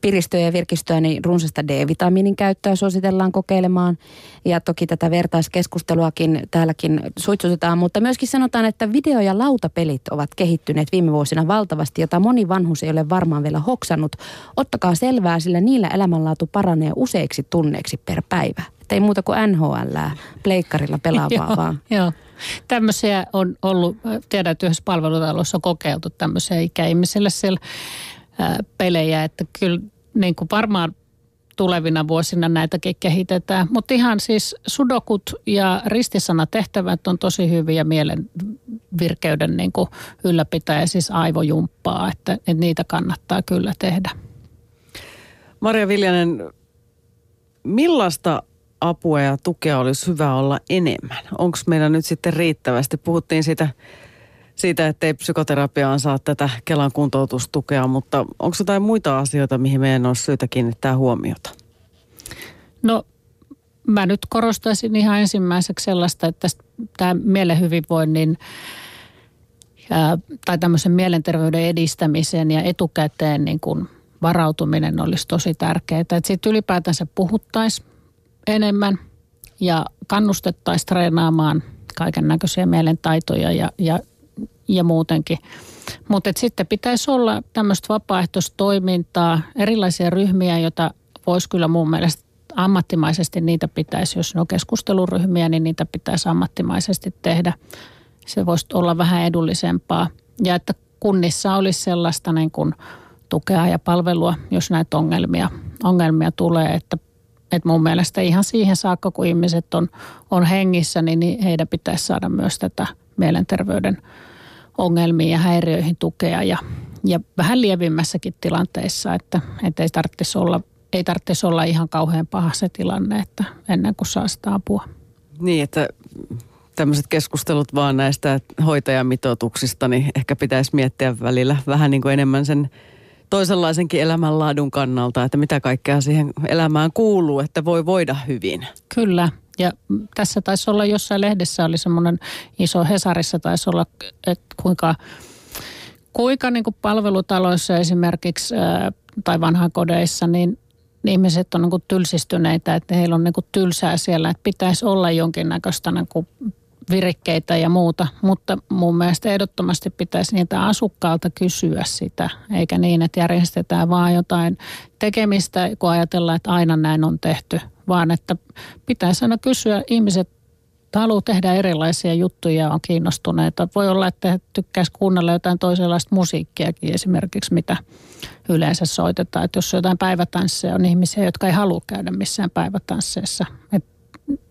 piristöä ja virkistyä, niin runsasta D-vitamiinin käyttöä suositellaan kokeilemaan. Ja toki tätä vertaiskeskusteluakin täälläkin suitsutetaan, mutta myöskin sanotaan, että video- ja lautapelit ovat kehittyneet viime vuosina valtavasti, jota moni vanhus ei ole varmaan vielä hoksannut. Ottakaa selvää, sillä niillä elämänlaatu paranee useiksi tunneiksi per päivä. Että ei muuta kuin NHL pleikkarilla pelaavaa vaan. Joo. Tämmöisiä on ollut, tiedän, että yhdessä palvelutalossa on kokeiltu tämmöisiä ikäihmisille siellä ää, pelejä, että kyllä niin kuin varmaan tulevina vuosina näitäkin kehitetään. Mutta ihan siis sudokut ja ristisanatehtävät on tosi hyviä mielen virkeyden niin kuin ylläpitää ja siis aivojumppaa, että, että niitä kannattaa kyllä tehdä. Maria Viljanen, millaista apua ja tukea olisi hyvä olla enemmän? Onko meillä nyt sitten riittävästi? Puhuttiin siitä, siitä ettei psykoterapiaan saa tätä Kelan kuntoutustukea, mutta onko jotain muita asioita, mihin meidän olisi syytä kiinnittää huomiota? No mä nyt korostaisin ihan ensimmäiseksi sellaista, että tämä mielen hyvinvoinnin tai tämmöisen mielenterveyden edistämisen ja etukäteen niin kuin varautuminen olisi tosi tärkeää. Että sitten ylipäätänsä puhuttaisiin enemmän ja kannustettaisiin treenaamaan kaiken näköisiä mielentaitoja ja, ja, ja muutenkin. Mutta sitten pitäisi olla tämmöistä vapaaehtoistoimintaa, erilaisia ryhmiä, joita voisi kyllä mun mielestä ammattimaisesti niitä pitäisi, jos ne on keskusteluryhmiä, niin niitä pitäisi ammattimaisesti tehdä. Se voisi olla vähän edullisempaa. Ja että kunnissa olisi sellaista niin kuin tukea ja palvelua, jos näitä ongelmia, ongelmia tulee, että et mun mielestä ihan siihen saakka, kun ihmiset on, on hengissä, niin, niin heidän pitäisi saada myös tätä mielenterveyden ongelmiin ja häiriöihin tukea ja, ja vähän lievimmässäkin tilanteissa, että, että ei tarvitsisi olla ei tarvitsisi olla ihan kauhean paha se tilanne, että ennen kuin saa sitä apua. Niin, että tämmöiset keskustelut vaan näistä hoitajamitoituksista, niin ehkä pitäisi miettiä välillä vähän niin kuin enemmän sen toisenlaisenkin elämänlaadun kannalta, että mitä kaikkea siihen elämään kuuluu, että voi voida hyvin. Kyllä. Ja tässä taisi olla jossain lehdessä oli semmoinen iso Hesarissa taisi olla, että kuinka, kuinka niin kuin palvelutaloissa esimerkiksi tai vanhakodeissa, niin ihmiset on niin kuin tylsistyneitä, että heillä on niin kuin tylsää siellä, että pitäisi olla jonkinnäköistä niin kuin virikkeitä ja muuta, mutta mun mielestä ehdottomasti pitäisi niitä asukkaalta kysyä sitä, eikä niin, että järjestetään vaan jotain tekemistä, kun ajatellaan, että aina näin on tehty, vaan että pitäisi aina kysyä ihmiset, haluaa tehdä erilaisia juttuja ja on kiinnostuneita. Voi olla, että tykkäisi kuunnella jotain toisenlaista musiikkiakin esimerkiksi, mitä yleensä soitetaan. Että jos jotain päivätansseja on ihmisiä, jotka ei halua käydä missään päivätansseissa. Että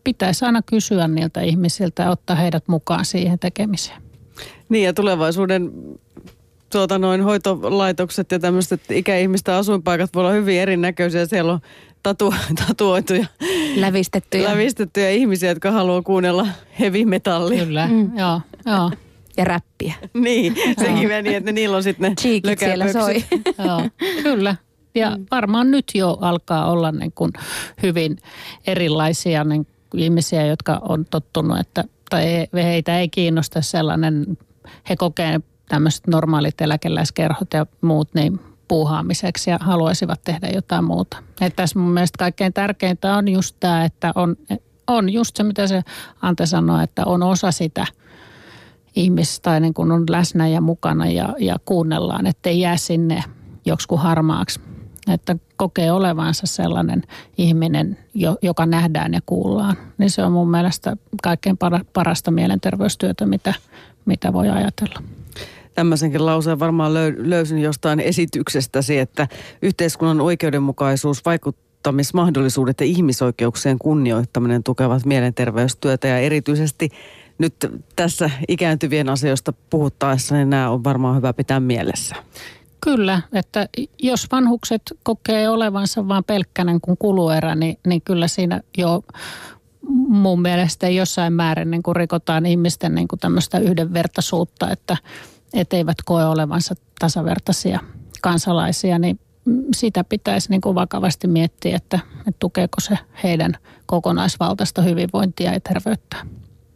pitäisi aina kysyä niiltä ihmisiltä ja ottaa heidät mukaan siihen tekemiseen. Niin ja tulevaisuuden tuota, noin hoitolaitokset ja tämmöiset ikäihmisten asuinpaikat voi olla hyvin erinäköisiä. Siellä on tatu, tatuoituja, lävistettyjä. lävistettyjä ihmisiä, jotka haluaa kuunnella heavy metallia. Kyllä, mm. joo, joo. Ja räppiä. niin, sekin meni, että niillä on sitten ne Cheekit siellä soi. joo, kyllä. Ja mm. varmaan nyt jo alkaa olla niin kuin hyvin erilaisia niin ihmisiä, jotka on tottunut, että tai heitä ei kiinnosta sellainen, he kokee tämmöiset normaalit eläkeläiskerhot ja muut niin puuhaamiseksi ja haluaisivat tehdä jotain muuta. Että tässä mun mielestä kaikkein tärkeintä on just tämä, että on, on just se, mitä se Ante sanoi, että on osa sitä ihmistä niin kun on läsnä ja mukana ja, ja kuunnellaan, ettei jää sinne joksikin harmaaksi että kokee olevansa sellainen ihminen, joka nähdään ja kuullaan. Niin se on mun mielestä kaikkein parasta mielenterveystyötä, mitä, mitä voi ajatella. Tämmöisenkin lauseen varmaan löysin jostain esityksestäsi, että yhteiskunnan oikeudenmukaisuus, vaikuttamismahdollisuudet ja ihmisoikeuksien kunnioittaminen tukevat mielenterveystyötä ja erityisesti nyt tässä ikääntyvien asioista puhuttaessa, niin nämä on varmaan hyvä pitää mielessä. Kyllä, että jos vanhukset kokee olevansa vain pelkkänä kuin kuluerä, niin, niin kyllä siinä jo mun mielestä jossain määrin niin kuin rikotaan ihmisten niin kuin tämmöistä yhdenvertaisuutta, että et eivät koe olevansa tasavertaisia kansalaisia, niin sitä pitäisi niin kuin vakavasti miettiä, että, että tukeeko se heidän kokonaisvaltaista hyvinvointia ja terveyttä.